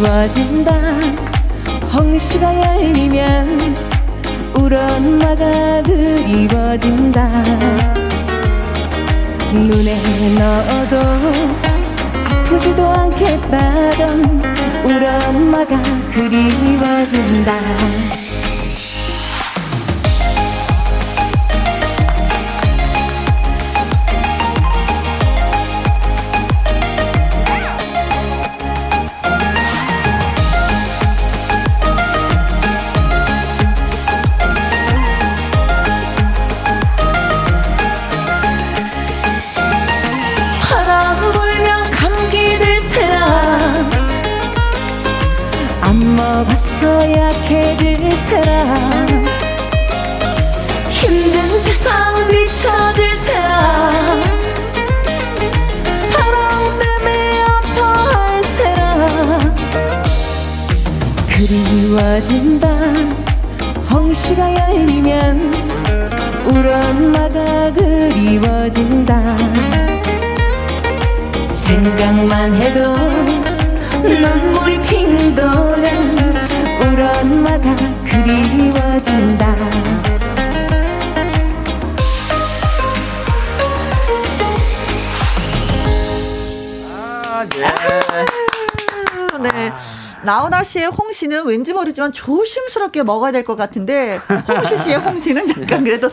Speaker 6: 그리워진다. 홍시가 열리면 울 엄마가 그리워진다. 눈에 넣어도 아프지도 않겠다던 울 엄마가 그리워진다 그리워진다 생각만 해도 눈물이 핑 도는 울 엄마가 그리워진다
Speaker 1: 아, 예. 네. 나훈아 씨의 홍시는 왠지 모르지만 조심스럽게 먹어야 될 것 같은데 홍시 씨의 홍시는 약간 그래도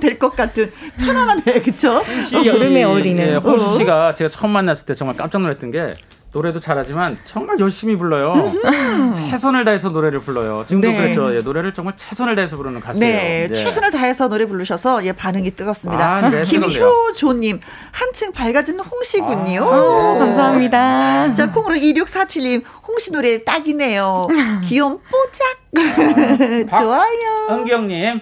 Speaker 1: 될 것 같은 편안함에 그쵸?
Speaker 5: 여름에 어울리는. 예,
Speaker 4: 홍시 씨가 제가 처음 만났을 때 정말 깜짝 놀랐던 게 노래도 잘하지만 정말 열심히 불러요. 최선을 다해서 노래를 불러요. 지금도 네. 그랬죠. 예, 노래를 정말 최선을 다해서 부르는 가수예요. 네,
Speaker 1: 예. 최선을 다해서 노래 부르셔서 예, 반응이 뜨겁습니다. 아, 네, 김효조님 한층 밝아진 홍씨군요. 아,
Speaker 5: 네. 감사합니다.
Speaker 1: 자 콩으로 2647님 홍씨 노래 딱이네요. 귀여운 뽀짝. 아, 좋아요.
Speaker 4: 은경님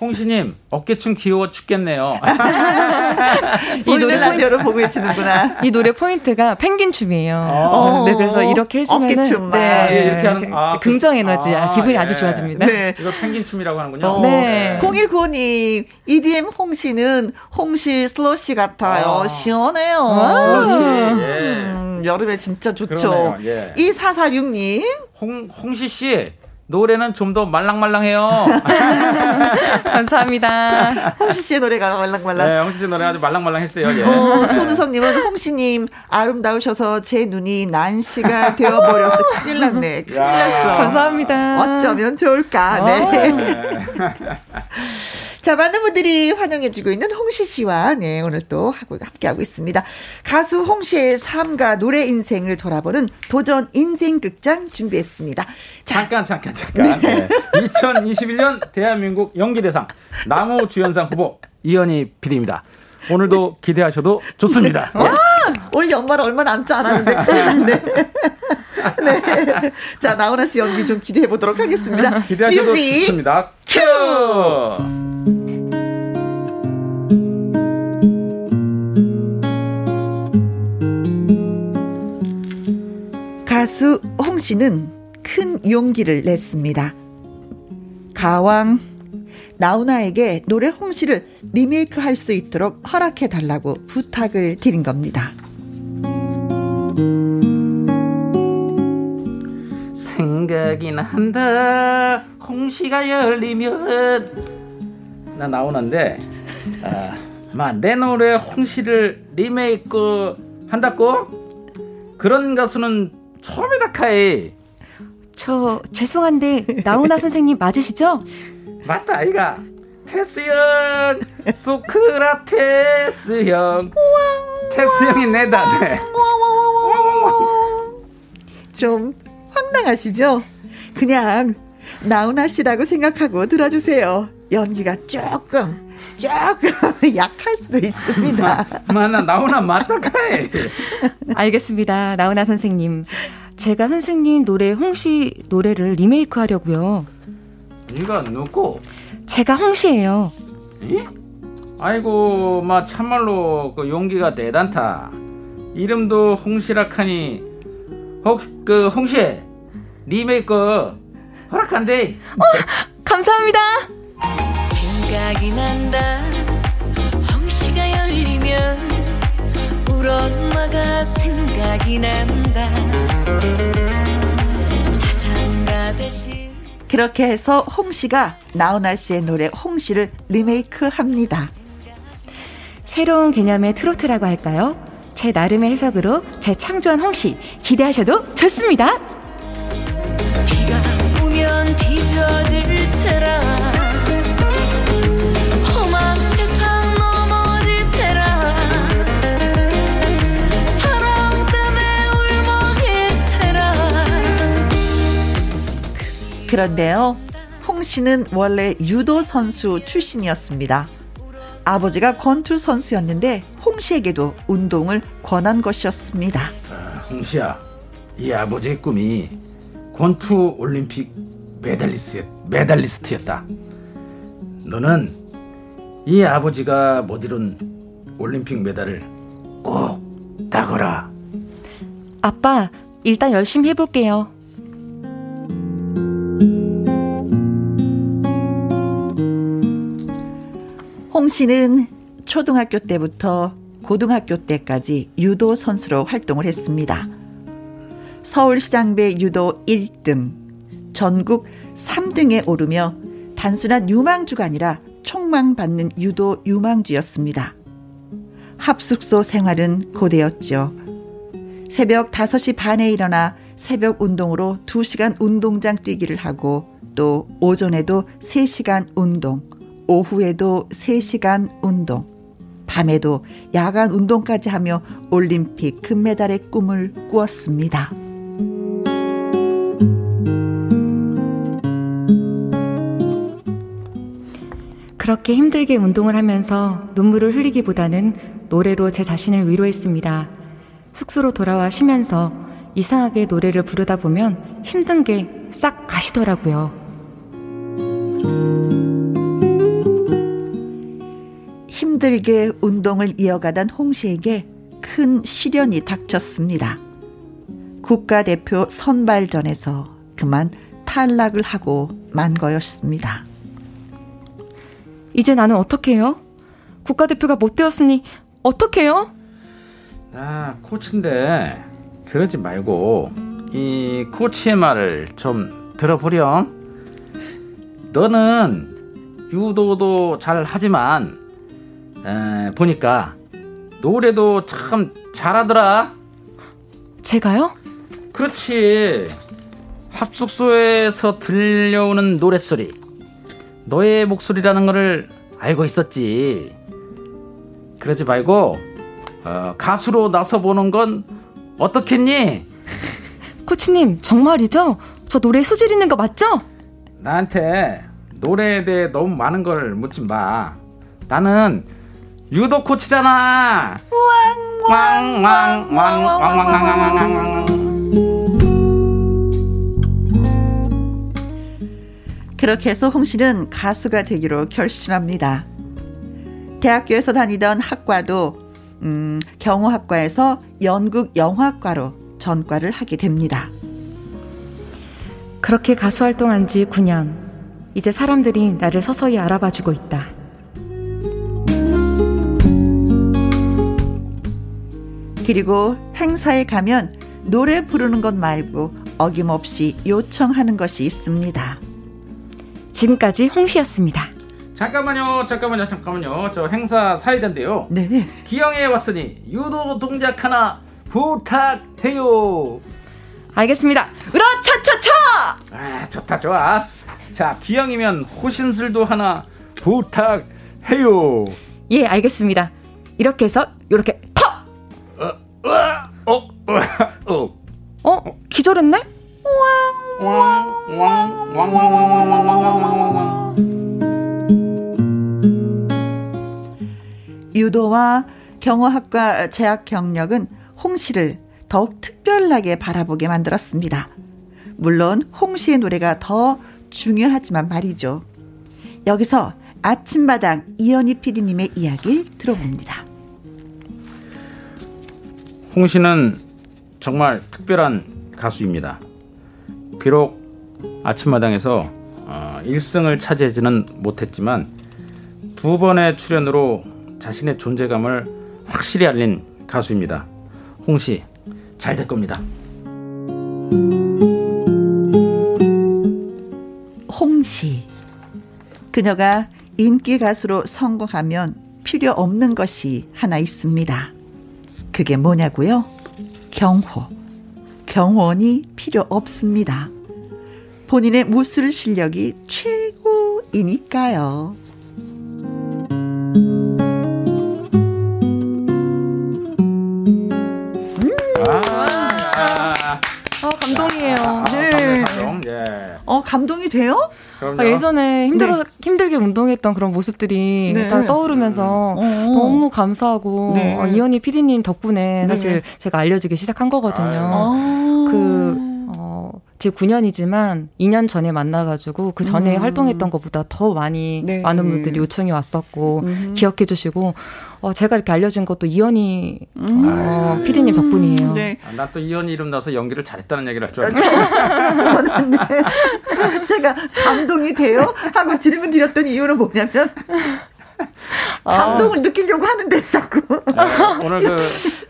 Speaker 4: 홍시님 어깨춤 귀여워 죽겠네요.
Speaker 1: 이 노래 라디오로 보고 계시는구나.
Speaker 5: 이 노래 포인트가 펭귄 춤이에요. 어. 네, 그래서 이렇게 해주면 어깨춤 네, 네, 이렇게 하는 아, 그 긍정 에너지, 아, 기분이 예. 아주 좋아집니다. 네.
Speaker 4: 이거 펭귄 춤이라고 하는군요. 어. 네.
Speaker 1: 0195님 EDM 홍시는 홍시 슬러시 같아요. 아. 시원해요.
Speaker 4: 슬러시. 예.
Speaker 1: 음, 여름에 진짜 좋죠. 예. 2446님
Speaker 4: 홍 홍시 씨. 노래는 좀 더 말랑말랑해요.
Speaker 5: 감사합니다.
Speaker 1: 홍시 씨의 노래가 말랑말랑.
Speaker 4: 네, 홍시 씨 노래 아주 말랑말랑했어요. 예.
Speaker 1: 어, 손우성님은 홍시님 아름다우셔서 제 눈이 난시가 되어버려서 큰일 났네. 큰일 났어.
Speaker 5: 감사합니다.
Speaker 1: 어쩌면 좋을까. 네. 네. 자, 많은 분들이 환영해주고 있는 홍시 씨와 네, 오늘 또 하고, 함께하고 있습니다. 가수 홍시의 삶과 노래 인생을 돌아보는 도전 인생극장 준비했습니다.
Speaker 4: 자, 잠깐, 잠깐, 잠깐. 네. 네. 2021년 대한민국 연기대상 나무 주연상 후보 이현희 PD입니다. 오늘도 기대하셔도 좋습니다. 네.
Speaker 1: 올 연말 얼마 남지 않았는데 큰일 났네. 네. 자, 나훈아 씨 연기 좀 기대해 보도록 하겠습니다.
Speaker 4: 기대하셔도 뮤직 좋습니다. 큐!
Speaker 1: 가수 홍 씨는 큰 용기를 냈습니다. 가왕 나훈아에게 노래 홍시를 리메이크 할 수 있도록 허락해 달라고 부탁을 드린 겁니다.
Speaker 4: 생각이 난다 홍시가 열리면 나 나오는데 아, 마내 노래 홍시를 리메이크 한다고 그런 가수는 처음이다 카이.
Speaker 5: 저 죄송한데 나훈아 선생님 맞으시죠?
Speaker 4: 맞다 아이가. 테스 형, 소크라테스 형, 테스 형이 내다 네.
Speaker 1: 좀 황당하시죠? 그냥 나훈아 씨라고 생각하고 들어주세요. 연기가 조금 조금 약할 수도 있습니다.
Speaker 4: 마나 나훈아 맞다카이.
Speaker 5: 알겠습니다. 나훈아 선생님. 제가 선생님 노래 홍시 노래를 리메이크 하려고요.
Speaker 4: 네가 누구?
Speaker 5: 제가 홍시예요.
Speaker 4: 이? 아이고, 마 참말로 그 용기가 대단타. 이름도 홍시라카니 혹 그 홍시 리메이크 허락한대.
Speaker 5: 어, 감사합니다.
Speaker 6: 생각이 난다. 홍시가 열리면 울 엄마가 생각이 난다. 자장가듯이
Speaker 1: 그렇게 해서 홍씨가 나훈아 씨의 노래 홍씨를 리메이크 합니다.
Speaker 5: 새로운 개념의 트로트라고 할까요? 제 나름의 해석으로 제 창조한 홍씨 기대하셔도 좋습니다.
Speaker 6: 비가 오면 빚어질 사람
Speaker 1: 그런데요, 홍 씨는 원래 유도 선수 출신이었습니다. 아버지가 권투 선수였는데 홍 씨에게도 운동을 권한 것이었습니다.
Speaker 4: 아, 홍 씨야, 이 아버지의 꿈이 권투 올림픽 메달리스트, 메달리스트였다. 너는 이 아버지가 못 이룬 올림픽 메달을 꼭 따거라.
Speaker 5: 아빠, 일단 열심히 해볼게요.
Speaker 1: 홍 씨는 초등학교 때부터 고등학교 때까지 유도 선수로 활동을 했습니다. 서울시장배 유도 1등, 전국 3등에 오르며 단순한 유망주가 아니라 총망받는 유도 유망주였습니다. 합숙소 생활은 고되었죠. 새벽 5시 반에 일어나 새벽 운동으로 2시간 운동장 뛰기를 하고 또 오전에도 3시간 운동, 오후에도 3시간 운동, 밤에도 야간 운동까지 하며 올림픽 금메달의 꿈을 꾸었습니다.
Speaker 5: 그렇게 힘들게 운동을 하면서 눈물을 흘리기보다는 노래로 제 자신을 위로했습니다. 숙소로 돌아와 쉬면서 이상하게 노래를 부르다 보면 힘든 게 싹 가시더라고요.
Speaker 1: 힘들게 운동을 이어가던 홍 씨에게 큰 시련이 닥쳤습니다. 국가대표 선발전에서 그만 탈락을 하고 만 거였습니다.
Speaker 5: 이제 나는 어떻게 해요? 국가대표가 못 되었으니 어떻게 해요?
Speaker 4: 아, 코치인데 그러지 말고 이 코치의 말을 좀 들어보렴. 너는 유도도 잘 하지만 에, 보니까 노래도 참 잘하더라.
Speaker 5: 제가요?
Speaker 4: 그렇지. 합숙소에서 들려오는 노랫소리. 너의 목소리라는 거를 알고 있었지. 그러지 말고 어, 가수로 나서 보는 건 어떻겠니?
Speaker 5: 코치님 정말이죠? 저 노래 소질 있는 거 맞죠?
Speaker 4: 나한테 노래에 대해 너무 많은 걸 묻지 마. 나는 유도 코치잖아. 왕왕왕왕왕왕왕왕왕왕.
Speaker 1: 그렇게 해서 홍 씨는 가수가 되기로 결심합니다. 대학교에서 다니던 학과도 음, 경호학과에서 연극 영화과로 전과를 하게 됩니다.
Speaker 5: 그렇게 가수 활동한 지 9년. 이제 사람들이 나를 서서히 알아봐 주고 있다.
Speaker 1: 그리고 행사에 가면 노래 부르는 것 말고 어김없이 요청하는 것이 있습니다.
Speaker 5: 지금까지 홍시였습니다.
Speaker 4: 잠깐만요, 잠깐만요, 잠깐만요. 저 행사 사회자인데요.
Speaker 1: 네.
Speaker 4: 기영에 왔으니 유도 동작 하나 부탁해요.
Speaker 5: 알겠습니다. 으라차차차!
Speaker 4: 아, 좋다, 좋아. 자, 기영이면 호신술도 하나 부탁해요.
Speaker 5: 예, 알겠습니다. 이렇게 해서 이렇게 턱!
Speaker 4: 어, 어, 어, 어.
Speaker 5: 어? 기절했네?
Speaker 1: 유도와 경호학과 재학 경력은 홍 씨를 더욱 특별하게 바라보게 만들었습니다. 물론 홍 씨의 노래가 더 중요하지만 말이죠. 여기서 아침마당 이현희 PD님의 이야기 들어봅니다.
Speaker 4: 홍 씨는 정말 특별한 가수입니다. 비록 아침마당에서 어, 1승을 차지하지는 못했지만 두 번의 출연으로 자신의 존재감을 확실히 알린 가수입니다. 홍 씨, 잘 될 겁니다.
Speaker 1: 홍 씨. 그녀가 인기 가수로 성공하면 필요 없는 것이 하나 있습니다. 그게 뭐냐고요? 경호. 경호원이 필요 없습니다. 본인의 무술 실력이 최고이니까요.
Speaker 5: 감동이에요. 아,
Speaker 1: 네. 감동, 예. 어, 감동이 돼요?
Speaker 5: 아, 예전에 힘들어, 네. 힘들게 운동했던 그런 모습들이 네. 다 떠오르면서 어. 너무 감사하고 네. 어, 이현희 PD님 덕분에 네. 사실 제가 알려지기 시작한 거거든요. 아. 그 지금 9년이지만 2년 전에 만나가지고 그 전에 음. 활동했던 것보다 더 많이 네. 많은 분들이 요청이 왔었고 음. 기억해 주시고 어, 제가 이렇게 알려진 것도 이현희 음. 어, 피디님 덕분이에요. 네.
Speaker 4: 아, 나또 이현희 이름 나서 연기를 잘했다는 얘기를 할 줄 알았어요. 저는 네.
Speaker 1: 제가 감동이 돼요? 하고 질문 드렸던 이유는 뭐냐면 감동을 아. 느끼려고 하는데 자꾸. 네,
Speaker 4: 오늘 그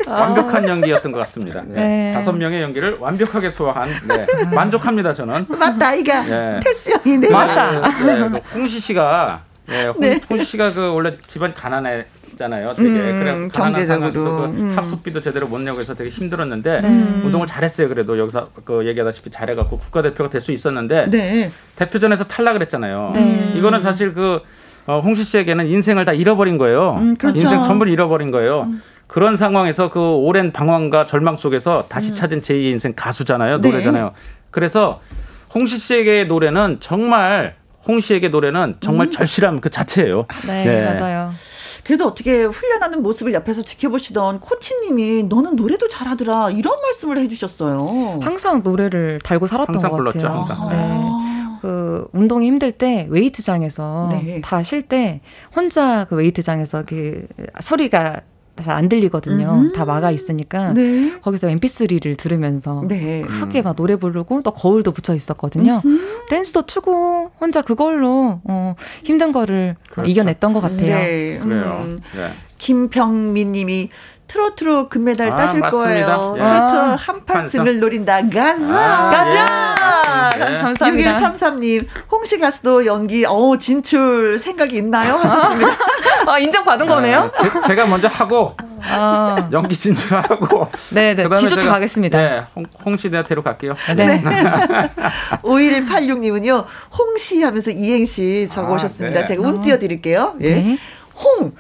Speaker 4: 아. 완벽한 연기였던 것 같습니다. 네. 네. 다섯 명의 연기를 완벽하게 소화한 네. 만족합니다 저는.
Speaker 1: 맞다 이가 네. 패스 형이네.
Speaker 4: 맞다. 네, 네, 홍시 씨가 네, 홍, 네. 홍시 씨가 그 원래 집안 가난해 있잖아요. 되게 음, 그래 경제적으로 그 음. 합숙비도 제대로 못 내고 해서 되게 힘들었는데 음. 운동을 잘했어요. 그래도 여기서 그 얘기하다시피 잘해갖고 국가대표가 될 수 있었는데 네. 대표전에서 탈락을 했잖아요. 네. 이거는 사실 그 어, 홍시 씨에게는 인생을 다 잃어버린 거예요. 음, 그렇죠. 인생 전부를 잃어버린 거예요. 음. 그런 상황에서 그 오랜 방황과 절망 속에서 다시 음. 찾은 제2의 인생 가수잖아요. 네. 노래잖아요. 그래서 홍시 씨에게 노래는 정말 홍 씨에게 노래는 정말 음. 절실함 그 자체예요.
Speaker 5: 네, 네. 맞아요.
Speaker 1: 그래도 어떻게 훈련하는 모습을 옆에서 지켜보시던 코치님이 너는 노래도 잘하더라 이런 말씀을 해주셨어요.
Speaker 5: 항상 노래를 달고 살았던 항상 것 불렀죠, 같아요. 항상. 네. 아. 그 운동이 힘들 때 웨이트장에서 네. 다쉴 때 혼자 그 웨이트장에서 그 소리가 잘 안 들리거든요. 음. 다 막아 있으니까 네. 거기서 MP3를 들으면서 네. 크게 막 노래 부르고 또 거울도 붙여 있었거든요. 음. 댄스도 추고 혼자 그걸로 어, 힘든 거를 그렇죠. 이겨냈던 것 같아요. 네.
Speaker 4: 그래요. 음.
Speaker 1: 네. 김병민님이 트로트로 금메달 아, 따실 맞습니다. 거예요. 예. 트로트 한 판승을 노린다. 가자.
Speaker 5: 아, 가자.
Speaker 1: 예. 감사합니다. 6133님, 홍시 가수도 연기, 어, 진출 생각이 있나요? 하셨습니다.
Speaker 5: 아, 인정받은 아, 거네요?
Speaker 4: 제, 가 먼저 하고, 아. 연기 진출하고.
Speaker 5: 네네. 지조차 가겠습니다.
Speaker 4: 네, 홍, 시 대한테로 갈게요. 네. 네.
Speaker 1: 5186님은요, 홍시 하면서 이행시 적어 오셨습니다. 아, 네. 제가 운 띄워드릴게요. 예. 네. 홍.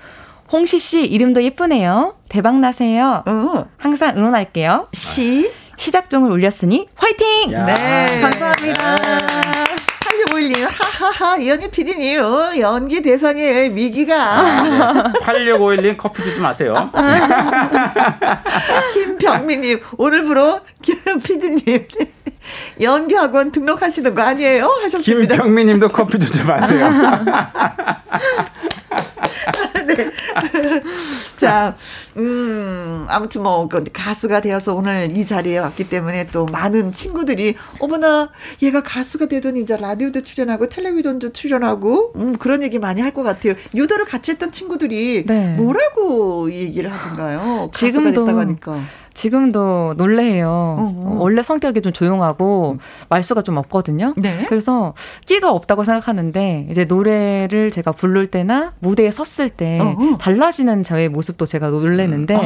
Speaker 5: 홍시 씨 이름도 예쁘네요. 대박 나세요. 어. 항상 응원할게요.
Speaker 1: 시
Speaker 5: 시작종을 올렸으니 화이팅! 야. 네. 감사합니다.
Speaker 1: 8651님, 하하하, 이현희 PD님, 어, 연기 대상의 미기가.
Speaker 4: 아, 8651님, 커피 주지 마세요.
Speaker 1: 김병민님, 오늘부로 김 PD님, 연기학원 등록하시는 거 아니에요? 하셨습니다.
Speaker 4: 김병민님도 커피 주지 마세요. 네.
Speaker 1: 자, 음, 아무튼 뭐, 그 가수가 되어서 오늘 이 자리에 왔기 때문에 또 많은 친구들이, 어머나, 얘가 가수가 되더니 이제 라디오도 출연하고 텔레비전도 출연하고, 음, 그런 얘기 많이 할 것 같아요. 유도를 같이 했던 친구들이 네. 뭐라고 얘기를 하던가요? 지금도.
Speaker 5: 지금도 놀래요. 어, 어. 원래 성격이 좀 조용하고 말수가 좀 없거든요. 네? 그래서 끼가 없다고 생각하는데 이제 노래를 제가 부를 때나 무대에 섰을 때 어. 달라지는 저의 모습도 제가 놀래 는데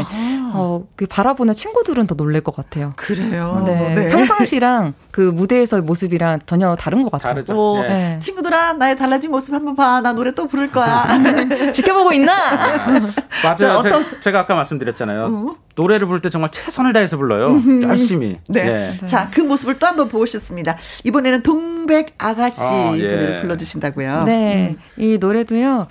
Speaker 5: 어, 그 바라보는 친구들은 더 놀랄 것 같아요.
Speaker 1: 그래요.
Speaker 5: 네. 네. 평상시랑 그 무대에서의 모습이랑 전혀 다른 것 같아요.
Speaker 4: 다르죠. 오, 네.
Speaker 1: 네. 친구들아 나의 달라진 모습 한번 봐. 나 노래 또 부를 거야.
Speaker 5: 지켜보고 있나?
Speaker 4: 맞아요. 자, 어떤... 제가 아까 말씀드렸잖아요. 어? 노래를 부를 때 정말 최선을 다해서 불러요. 음. 열심히.
Speaker 1: 네. 네. 자, 그 모습을 또 한번 보고 싶습니다. 이번에는 동백 아가씨 아, 예. 노래를 불러주신다고요.
Speaker 5: 네. 음. 이 노래도요,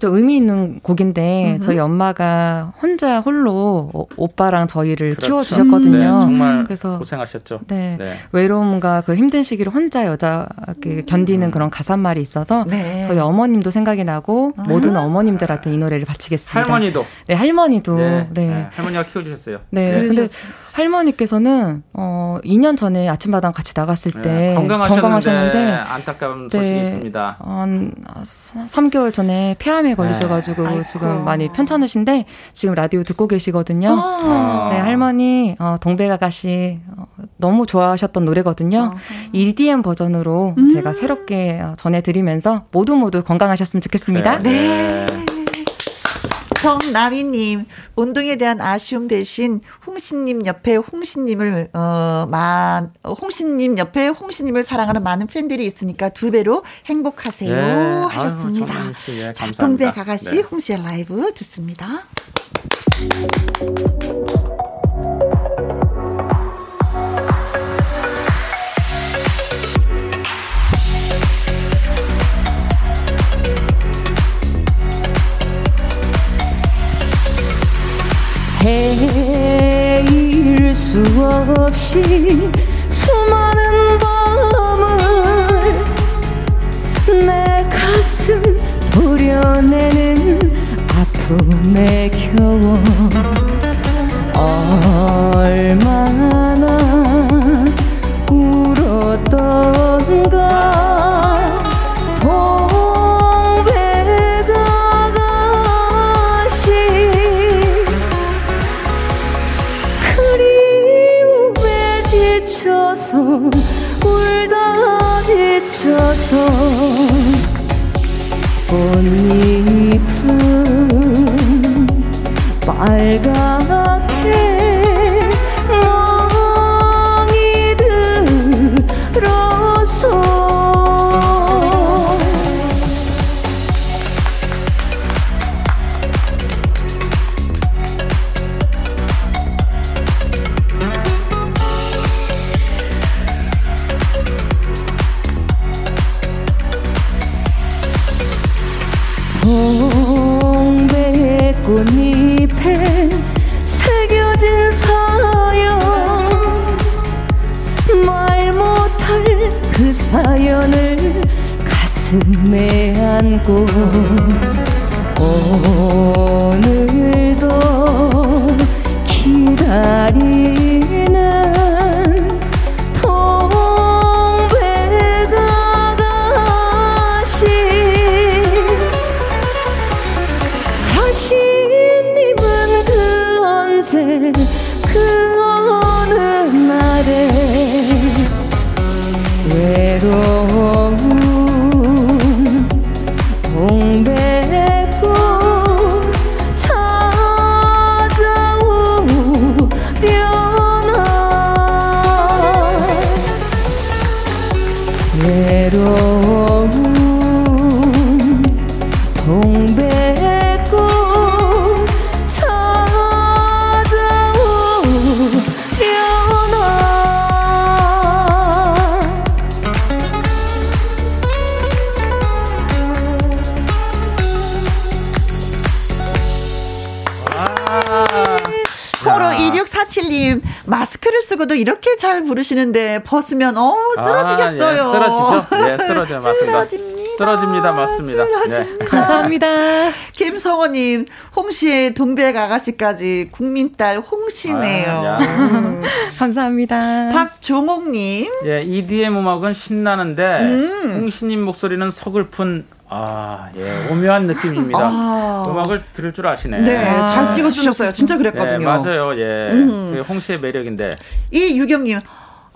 Speaker 5: 좀 의미 있는 곡인데, 음 저희 엄마가 혼자 홀로 오 빠랑 저희를 그렇죠. 키워주셨거든요. 네,
Speaker 4: 정말 그래서 고생하셨죠.
Speaker 5: 네. 네. 외로움 과그 힘든 시기를 혼자 여자 그 견디는 음. 그런 가사말이 있어서 네. 저희 어머님도 생각이 나고 아. 모든 어머님들한테 이 노래를 바치겠습니다.
Speaker 4: 할머니도.
Speaker 5: 네, 할머니도. 네.
Speaker 4: 네. 할머니가 키워 주셨어요.
Speaker 5: 네. 네. 근데 할머니께서는 어 2년 전에 아침마당 같이 나갔을 네, 때 네,
Speaker 4: 건강하셨는데, 건강하셨는데 안타까운 네, 소식이 있습니다.
Speaker 5: 한 3개월 전에 폐암에 걸리셔가지고 네. 지금 많이 편찮으신데 지금 라디오 듣고 계시거든요. 아. 네 할머니 어, 동백 아가씨 어, 너무 좋아하셨던 노래거든요. 아. EDM 버전으로 음. 제가 새롭게 어, 전해드리면서 모두 모두 건강하셨으면 좋겠습니다.
Speaker 1: 네. 네. 정나미님, 운동에 대한 아쉬움 대신 홍신님 옆에 홍신님을, 어, 만, 홍신님 옆에 홍신님을 사랑하는 많은 팬들이 있으니까 두 배로 행복하세요. 네. 하셨습니다. 아유, 예, 자, 동백 아가씨 네. 홍시의 라이브 듣습니다.
Speaker 6: 헤일 수 없이 수많은 밤을 내 가슴 도려내는 아픔에 겨워 얼마나 울다 지쳐서 꽃잎은 빨갛
Speaker 1: 부르시는데 벗으면 어우 쓰러지겠어요.
Speaker 4: 아, 예, 쓰러지죠? 예, 쓰러져요. 맞습니다.
Speaker 1: 쓰러집니다.
Speaker 4: 쓰러집니다. 맞습니다.
Speaker 1: 쓰러집니다.
Speaker 4: 네.
Speaker 5: 감사합니다.
Speaker 1: 김성호님 홍씨의 동백 아가씨까지 국민딸 홍씨네요.
Speaker 4: 아, 야.
Speaker 1: 음.
Speaker 5: 감사합니다.
Speaker 1: 박종옥님
Speaker 4: 예, EDM 음악은 신나는데
Speaker 1: 음.
Speaker 4: 홍신님 목소리는 서글픈 아, 예, 오묘한 느낌입니다.
Speaker 1: 아.
Speaker 4: 음악을 들을 줄 아시네.
Speaker 1: 네,
Speaker 5: 아,
Speaker 1: 잘 찍어주셨어요. 진짜
Speaker 4: 예,
Speaker 1: 그랬거든요.
Speaker 4: 맞아요. 예.
Speaker 1: 음.
Speaker 4: 그 홍씨의 매력인데.
Speaker 1: 이 유경님,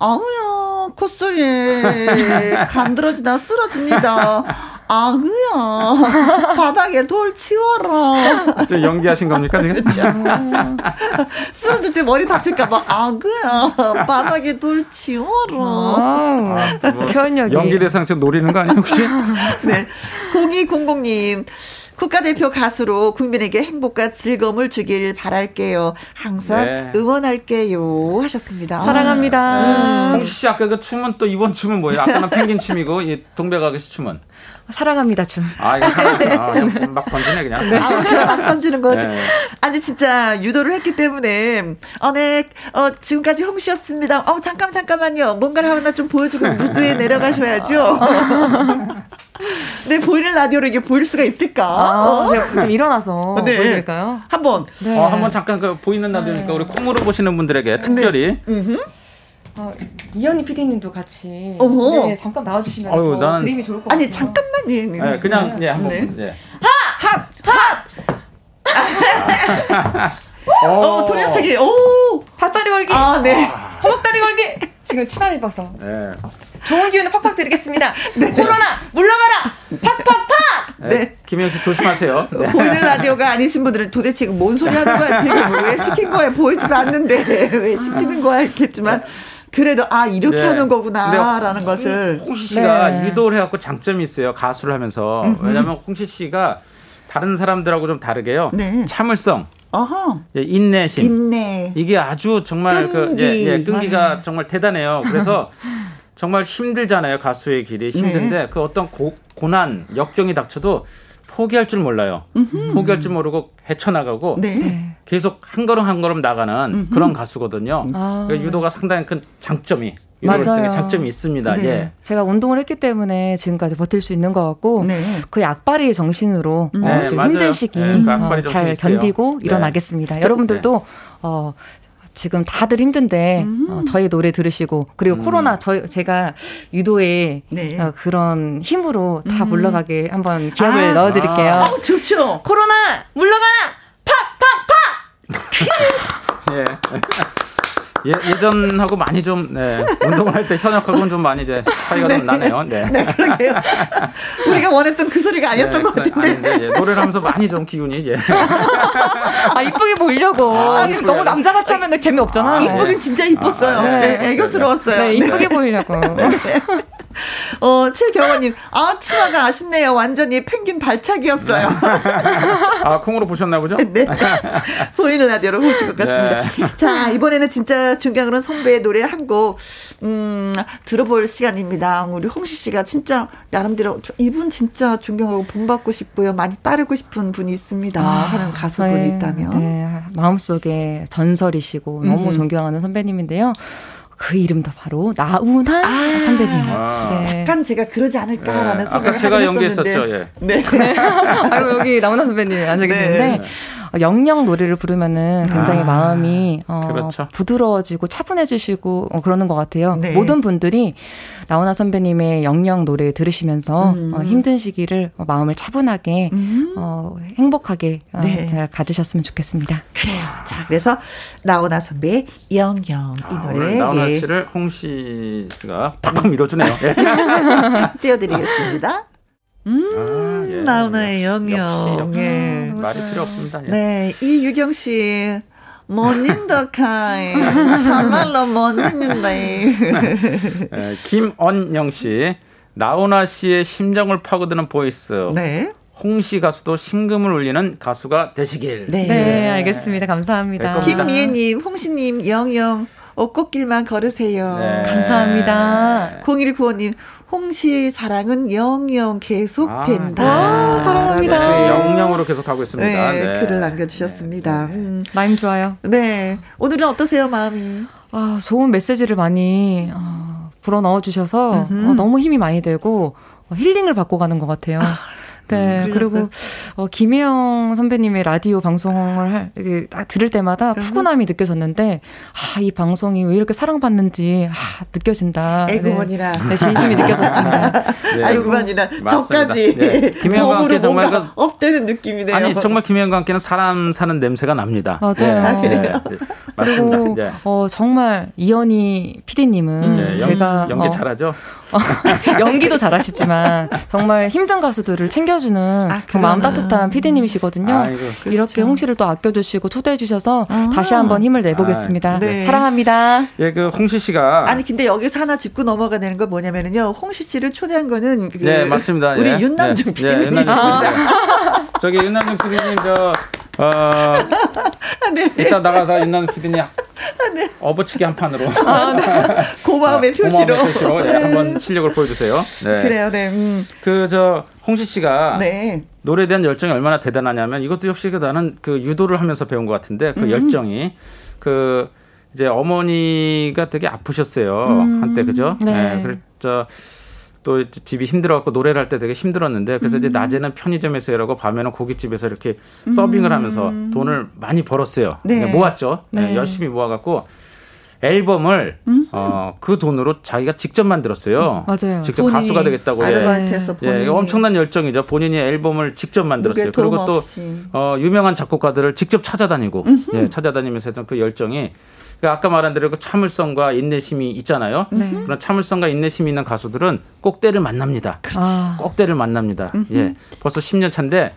Speaker 1: 아우야, 콧소리에 간드러지다 쓰러집니다. 아우야, 바닥에 돌 치워라.
Speaker 4: 저 연기하신 겁니까, 지금?
Speaker 1: 쓰러질 때 머리 다칠까봐, 아우야, 바닥에 돌 치워라.
Speaker 5: 아,
Speaker 4: 뭐. 연기 대상 지금 노리는 거 아니에요, 혹시?
Speaker 1: 네. 0200님. 국가대표 가수로 국민에게 행복과 즐거움을 주길 바랄게요. 항상
Speaker 4: 네.
Speaker 1: 응원할게요. 하셨습니다.
Speaker 5: 사랑합니다.
Speaker 4: 홍씨 씨 아까 그 춤은 또 이번 춤은 뭐예요? 아까는 펭귄 춤이고 이 동백아가씨 춤은
Speaker 5: 사랑합니다, 춤.
Speaker 4: 아 이거 사람 아, 그냥 막 던지네 그냥.
Speaker 1: 아, 그냥 막 던지는 거.
Speaker 4: 네.
Speaker 1: 아니, 진짜, 유도를 했기 때문에, 어, 네, 어, 지금까지 홍씨였습니다. 어, 잠깐, 잠깐만요. 뭔가를 하나 좀 보여주고 무대에 내려가셔야죠. 네, 보이는 라디오로 이게 보일 수가 있을까?
Speaker 5: 아,
Speaker 1: 어?
Speaker 5: 제가 좀 일어나서
Speaker 1: 네.
Speaker 5: 보여드릴까요?
Speaker 1: 한번.
Speaker 5: 네.
Speaker 4: 어, 한번 잠깐 그 보이는 라디오니까 우리 콩으로 보시는 분들에게 특별히.
Speaker 5: 어, 이현희 PD님도 같이
Speaker 1: 어허.
Speaker 5: 네, 잠깐 나와주시면
Speaker 4: 어휴,
Speaker 5: 더
Speaker 4: 나는-
Speaker 5: 그림이 좋을 것 같아요.
Speaker 1: 아니, 잠깐만요.
Speaker 4: 네, 그냥 예, 한번
Speaker 1: 네.
Speaker 4: 예.
Speaker 1: 어, 돌려차기. 오!
Speaker 5: 밭다리 걸기,
Speaker 1: 아, 네.
Speaker 5: 허벅다리 걸기. 지금 치마를 입어서
Speaker 4: 예.
Speaker 5: 좋은 기운을 팍팍 드리겠습니다. 코로나 물러가라. 팍팍팍.
Speaker 4: 네.
Speaker 1: 네.
Speaker 4: 김현 씨 조심하세요. 네.
Speaker 1: 보이는 라디오가 아니신 분들은 도대체 뭔 소리 하는 거야, 지금. 왜 시킨 거야? 보이지도 않는데. 왜 시키는 거야? 했겠지만. 그래도, 아, 이렇게
Speaker 4: 네.
Speaker 1: 하는 거구나.
Speaker 4: 근데
Speaker 1: 라는 것을.
Speaker 4: 홍시 씨가
Speaker 5: 네.
Speaker 4: 유도를 해갖고 장점이 있어요. 가수를 하면서 왜냐하면 홍시 씨가 다른 사람들하고 좀 다르게요.
Speaker 1: 네.
Speaker 4: 참을성,
Speaker 1: 어허.
Speaker 4: 예, 인내심.
Speaker 1: 인내.
Speaker 4: 이게 아주 정말 그
Speaker 1: 끈기.
Speaker 4: 예, 예, 끈기가 정말 대단해요. 그래서 정말 힘들잖아요. 가수의 길이 힘든데
Speaker 1: 네.
Speaker 4: 그 어떤 고, 고난, 역경이 닥쳐도 포기할 줄 몰라요. 포기할 줄 모르고 헤쳐나가고
Speaker 1: 네.
Speaker 4: 계속 한 걸음 한 걸음 나가는 그런 가수거든요.
Speaker 5: 아.
Speaker 4: 그 유도가 상당히 큰 장점이
Speaker 5: 맞아요.
Speaker 4: 장점이 있습니다.
Speaker 1: 네.
Speaker 4: 예.
Speaker 5: 제가 운동을 했기 때문에 지금까지 버틸 수 있는 것 같고
Speaker 1: 네.
Speaker 5: 그 악바리 정신으로
Speaker 1: 네,
Speaker 5: 어, 지금
Speaker 4: 맞아요.
Speaker 5: 힘든 시기
Speaker 4: 네, 그
Speaker 5: 어, 잘
Speaker 4: 있어요.
Speaker 5: 견디고
Speaker 4: 네.
Speaker 5: 일어나겠습니다. 여러분들도 어, 지금 다들 힘든데
Speaker 1: 음.
Speaker 5: 어, 저희 노래 들으시고 그리고
Speaker 4: 음.
Speaker 5: 코로나 저희 제가 유도에
Speaker 1: 네.
Speaker 5: 어, 그런 힘으로 다
Speaker 1: 음.
Speaker 5: 물러가게 한번 기합을
Speaker 1: 아.
Speaker 5: 넣어드릴게요.
Speaker 1: 아, 좋죠.
Speaker 5: 코로나 물러가라 팍팍 팍
Speaker 4: 예. 예, 예전하고 많이 좀 네, 운동을 할 때 현역하고는 좀 많이 이제 차이가 네. 좀 나네요. 네. 네, 그러게요.
Speaker 1: 우리가 원했던 그 소리가 아니었던 네, 것 같은데. 아닌데,
Speaker 4: 예, 노래를 하면서 많이 좀 기운이 예.
Speaker 5: 아 이쁘게 보이려고. 아, 너무 남자같이 하면 재미없잖아.
Speaker 1: 이쁘긴 진짜 이뻤어요. 아, 네, 네, 애교스러웠어요.
Speaker 5: 네, 이쁘게 보이려고.
Speaker 1: 어, 칠경원님, 아, 치마가 아쉽네요. 완전히 펭귄 발차기였어요.
Speaker 4: 아, 콩으로 보셨나 보죠?
Speaker 1: 네. 보이는 라디오로 보실 것 같습니다. 네. 자, 이번에는 진짜 존경하는 선배의 노래 한 곡, 음, 들어볼 시간입니다. 우리 홍시 씨가 진짜, 나름대로, 이분 진짜 존경하고 본받고 싶고요. 많이 따르고 싶은 분이 있습니다. 아, 하는 가수분이 네, 있다면. 네,
Speaker 5: 마음속에 전설이시고, 너무 음. 존경하는 선배님인데요. 그 이름도 바로 나훈아 아, 선배님. 아.
Speaker 1: 네. 약간 제가 그러지 않을까라는 네. 생각을
Speaker 4: 아까 제가 연기했었죠. 예.
Speaker 1: 네.
Speaker 5: 아이고 여기 나훈아 선배님 앉아 계시는데 네. 영영 노래를 부르면은 굉장히 아, 마음이 어, 그렇죠. 부드러워지고 차분해지시고 어, 그러는 것 같아요. 네. 모든 분들이 나훈아 선배님의 영영 노래 들으시면서 음. 어, 힘든 시기를 어, 마음을 차분하게 음. 어, 행복하게 어, 네. 잘 가지셨으면 좋겠습니다.
Speaker 1: 그래요. 자, 그래서 나훈아 선배의 영영 이 아, 노래
Speaker 4: 나훈아 예. 씨를 홍씨 가 팍팍 밀어주네요. 예.
Speaker 1: 띄워드리겠습니다. 음, 아, 예. 나훈아의 영영. 역시, 역시.
Speaker 4: 예. 말이 필요 없습니다. 예.
Speaker 1: 네, 이유경 씨. 못 잊는다 카이 참말로 못 잊는다
Speaker 4: 네, 김언영 씨 나훈아 씨의 심정을 파고드는 voice 네. 홍씨 가수도 심금을 울리는 가수가 되시길.
Speaker 5: 네, 네 알겠습니다. 감사합니다.
Speaker 1: 김미애님, 홍씨님, 영영, 옷꽃길만 걸으세요. 네.
Speaker 5: 감사합니다.
Speaker 1: 0195님, 홍시의 사랑은 영영 계속된다.
Speaker 5: 아, 네. 사랑합니다.
Speaker 4: 네, 영영으로 계속 가고 있습니다.
Speaker 1: 네, 네. 글을 남겨주셨습니다. 네. 음.
Speaker 5: 마음 좋아요.
Speaker 1: 네. 오늘은 어떠세요, 마음이?
Speaker 5: 아, 좋은 메시지를 많이 어, 불어 넣어 주셔서 어, 너무 힘이 많이 되고 어, 힐링을 받고 가는 것 같아요. 아, 네. 음, 그리고 어, 김혜영 선배님의 라디오 방송을 할, 딱 들을 때마다 푸근함이 느껴졌는데, 아, 이 방송이 왜 이렇게 사랑받는지, 아, 느껴진다.
Speaker 1: 애구원이라.
Speaker 5: 네, 네, 진심이 느껴졌습니다.
Speaker 1: 네. 애구원이라. 저까지. 네.
Speaker 4: 김혜영과 함께 정말 그,
Speaker 1: 업되는 느낌이네요.
Speaker 4: 아니, 정말 김혜영과 함께는 사람 사는 냄새가 납니다.
Speaker 5: 맞아요. 네. 아, 그래요? 네. 그리고, 네. 어, 정말 이현희 PD님은 음, 제가.
Speaker 4: 연기 어, 잘하죠?
Speaker 5: 연기도 잘하시지만 정말 힘든 가수들을 챙겨 주는 아, 그 마음 따뜻한 피디님이시거든요. 아이고, 그렇죠. 이렇게 홍 씨를 또 아껴주시고 초대해주셔서 아. 다시 한번 힘을 내보겠습니다. 아, 네. 사랑합니다.
Speaker 4: 예, 그 홍씨 씨가
Speaker 1: 아니 근데 여기서 하나 짚고 넘어가 되는 건 뭐냐면은요, 홍씨 씨를 초대한 거는 그
Speaker 4: 네 맞습니다.
Speaker 1: 우리 예. 윤남중 네. 피디님이십니다. 네,
Speaker 4: 저기 윤남중 피디님 저 어, 네. 이따 나가다 윤남 피디님 네. 업어치기 한 판으로. 아, 네.
Speaker 1: 고마움의 표시로.
Speaker 4: 고마움의 표시로 네, 한번 실력을 보여주세요.
Speaker 1: 네. 그래요, 네. 음.
Speaker 4: 그저 홍시 씨가 네. 노래에 대한 열정이 얼마나 대단하냐면 이것도 역시 그 나는 그 유도를 하면서 배운 것 같은데 그 음. 열정이 그 이제 어머니가 되게 아프셨어요 음. 한때 그죠? 네. 네. 그래서 또 집이 힘들어갖고 노래를 할 때 되게 힘들었는데 그래서 음. 이제 낮에는 편의점에서 일하고 밤에는 고깃집에서 이렇게 음. 서빙을 하면서 돈을 많이 벌었어요. 네. 모았죠. 네. 네. 열심히 모아갖고 앨범을 음? 어, 그 돈으로 자기가 직접 만들었어요.
Speaker 5: 맞아요.
Speaker 4: 직접 가수가 되겠다고.
Speaker 1: 아르바이트해서
Speaker 4: 예. 예, 엄청난 열정이죠. 본인이 앨범을 직접 만들었어요. 그리고 또 어, 유명한 작곡가들을 직접 찾아다니고 예, 찾아다니면서 했던 그 열정이 그 아까 말한 대로 그 참을성과 인내심이 있잖아요. 네. 그런 참을성과 인내심이 있는 가수들은 꼭 때를 만납니다.
Speaker 1: 그렇지. 아.
Speaker 4: 꼭 때를 만납니다. 음흠. 예. 벌써 10년 차인데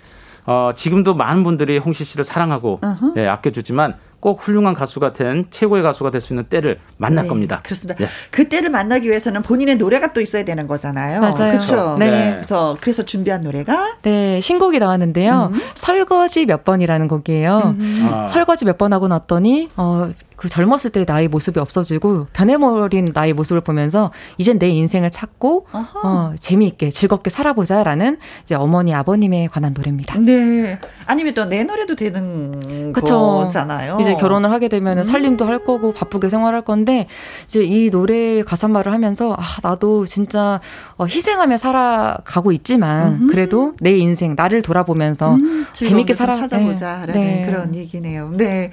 Speaker 4: 어, 지금도 많은 분들이 홍시 씨를 사랑하고 예, 아껴주지만 꼭 훌륭한 가수가 된 최고의 가수가 될 수 있는 때를 만날
Speaker 1: 네,
Speaker 4: 겁니다.
Speaker 1: 그렇습니다. 네. 그 때를 만나기 위해서는 본인의 노래가 또 있어야 되는 거잖아요.
Speaker 5: 맞아요.
Speaker 1: 그렇죠.
Speaker 5: 네.
Speaker 1: 네. 그래서 그래서 준비한 노래가
Speaker 5: 네 신곡이 나왔는데요. 음. 설거지 몇 번이라는 곡이에요. 음. 아. 설거지 몇 번 하고 났더니 어, 그 젊었을 때 나의 모습이 없어지고 변해버린 나의 모습을 보면서 이젠 내 인생을 찾고 어, 재미있게 즐겁게 살아보자라는 이제 어머니 아버님에 관한 노래입니다.
Speaker 1: 네. 아니면 또 내 노래도 되는 그쵸. 거잖아요.
Speaker 5: 이제 결혼을 하게 되면 음. 살림도 할 거고 바쁘게 생활할 건데 이제 이 노래 가사 말을 하면서 아 나도 진짜 어, 희생하며 살아가고 있지만 음. 그래도 내 인생 나를 돌아보면서 음. 재밌게 살아
Speaker 1: 찾아보자라는 네. 그런 얘기네요. 네.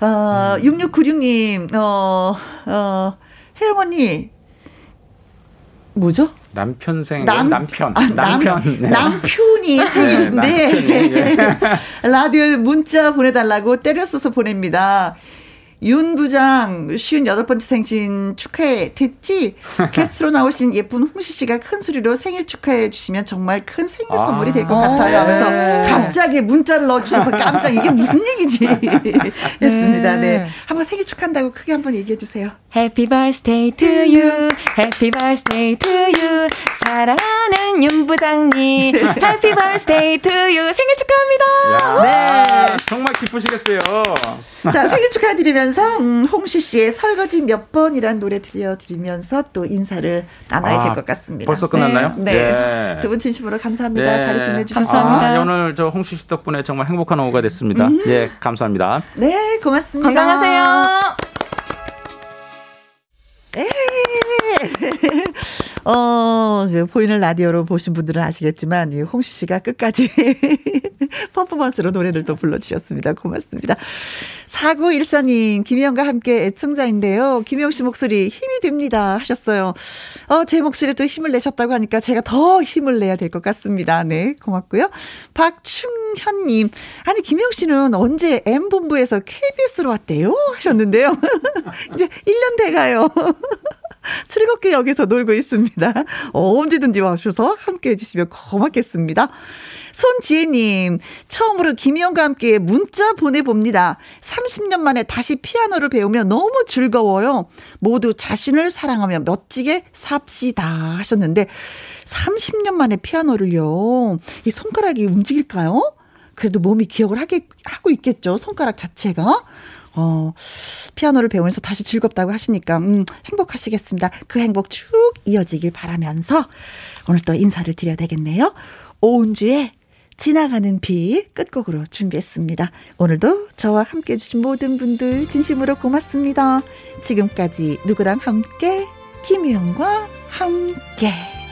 Speaker 1: 어, 6696님, 어, 어, 혜영 언니, 뭐죠?
Speaker 4: 남편 생 남, 남편
Speaker 1: 아, 남편 네. 남편이 네, 생일인데 네, 라디오 문자 보내달라고 때려 써서 보냅니다. 윤 부장 58번째 생신 축하해 됐지? 게스트로 나오신 예쁜 홍시 씨가 큰 소리로 생일 축하해 주시면 정말 큰 생일 선물이 될것 아. 같아요 하면서 네. 갑자기 문자를 넣어주셔서 깜짝 이게 무슨 얘기지 했습니다. 네. 네. 한번 생일 축하한다고 크게 한번 얘기해 주세요.
Speaker 5: Happy birthday to you. Happy birthday to you. 사랑하는 윤 부장님. Happy birthday to you. 생일 축하합니다.
Speaker 4: 네. 정말 기쁘시겠어요.
Speaker 1: 자, 생일 축하드리면서 음, 홍시 씨의 설거지 몇 번이란 노래 들려드리면서 또 인사를 나눠야 아, 될것 같습니다.
Speaker 4: 벌써 끝났나요?
Speaker 1: 네. 네. 네. 두분 진심으로 감사합니다. 네. 자리 보내주셔서.
Speaker 5: 감사합니다.
Speaker 4: 아, 오늘 저 홍시 씨 덕분에 정말 행복한 오후가 됐습니다. 음. 예, 감사합니다.
Speaker 1: 네, 고맙습니다.
Speaker 5: 건강하세요.
Speaker 1: 에 어, 그 보이는 라디오로 보신 분들은 아시겠지만, 이 홍시 씨가 끝까지 퍼포먼스로 노래를 또 불러주셨습니다. 고맙습니다. 4914님, 김희영과 함께 애청자인데요. 김희영 씨 목소리 힘이 됩니다. 하셨어요. 어, 제 목소리에 또 힘을 내셨다고 하니까 제가 더 힘을 내야 될 것 같습니다. 네, 고맙고요. 박충현님, 아니, 김희영 씨는 언제 M본부에서 KBS로 왔대요? 하셨는데요. 이제 1년 돼가요. 즐겁게 여기서 놀고 있습니다. 어, 언제든지 와주셔서 함께 해주시면 고맙겠습니다. 손지혜님, 처음으로 김희영과 함께 문자 보내봅니다. 30년 만에 다시 피아노를 배우며 너무 즐거워요. 모두 자신을 사랑하며 멋지게 삽시다 하셨는데, 30년 만에 피아노를요. 이 손가락이 움직일까요? 그래도 몸이 기억을 하게, 하고 있겠죠. 손가락 자체가. 어, 피아노를 배우면서 다시 즐겁다고 하시니까, 음, 행복하시겠습니다. 그 행복 쭉 이어지길 바라면서 오늘 또 인사를 드려야 되겠네요. 오은주의 지나가는 비 끝곡으로 준비했습니다. 오늘도 저와 함께 해주신 모든 분들 진심으로 고맙습니다. 지금까지 누구랑 함께, 김희영과 함께.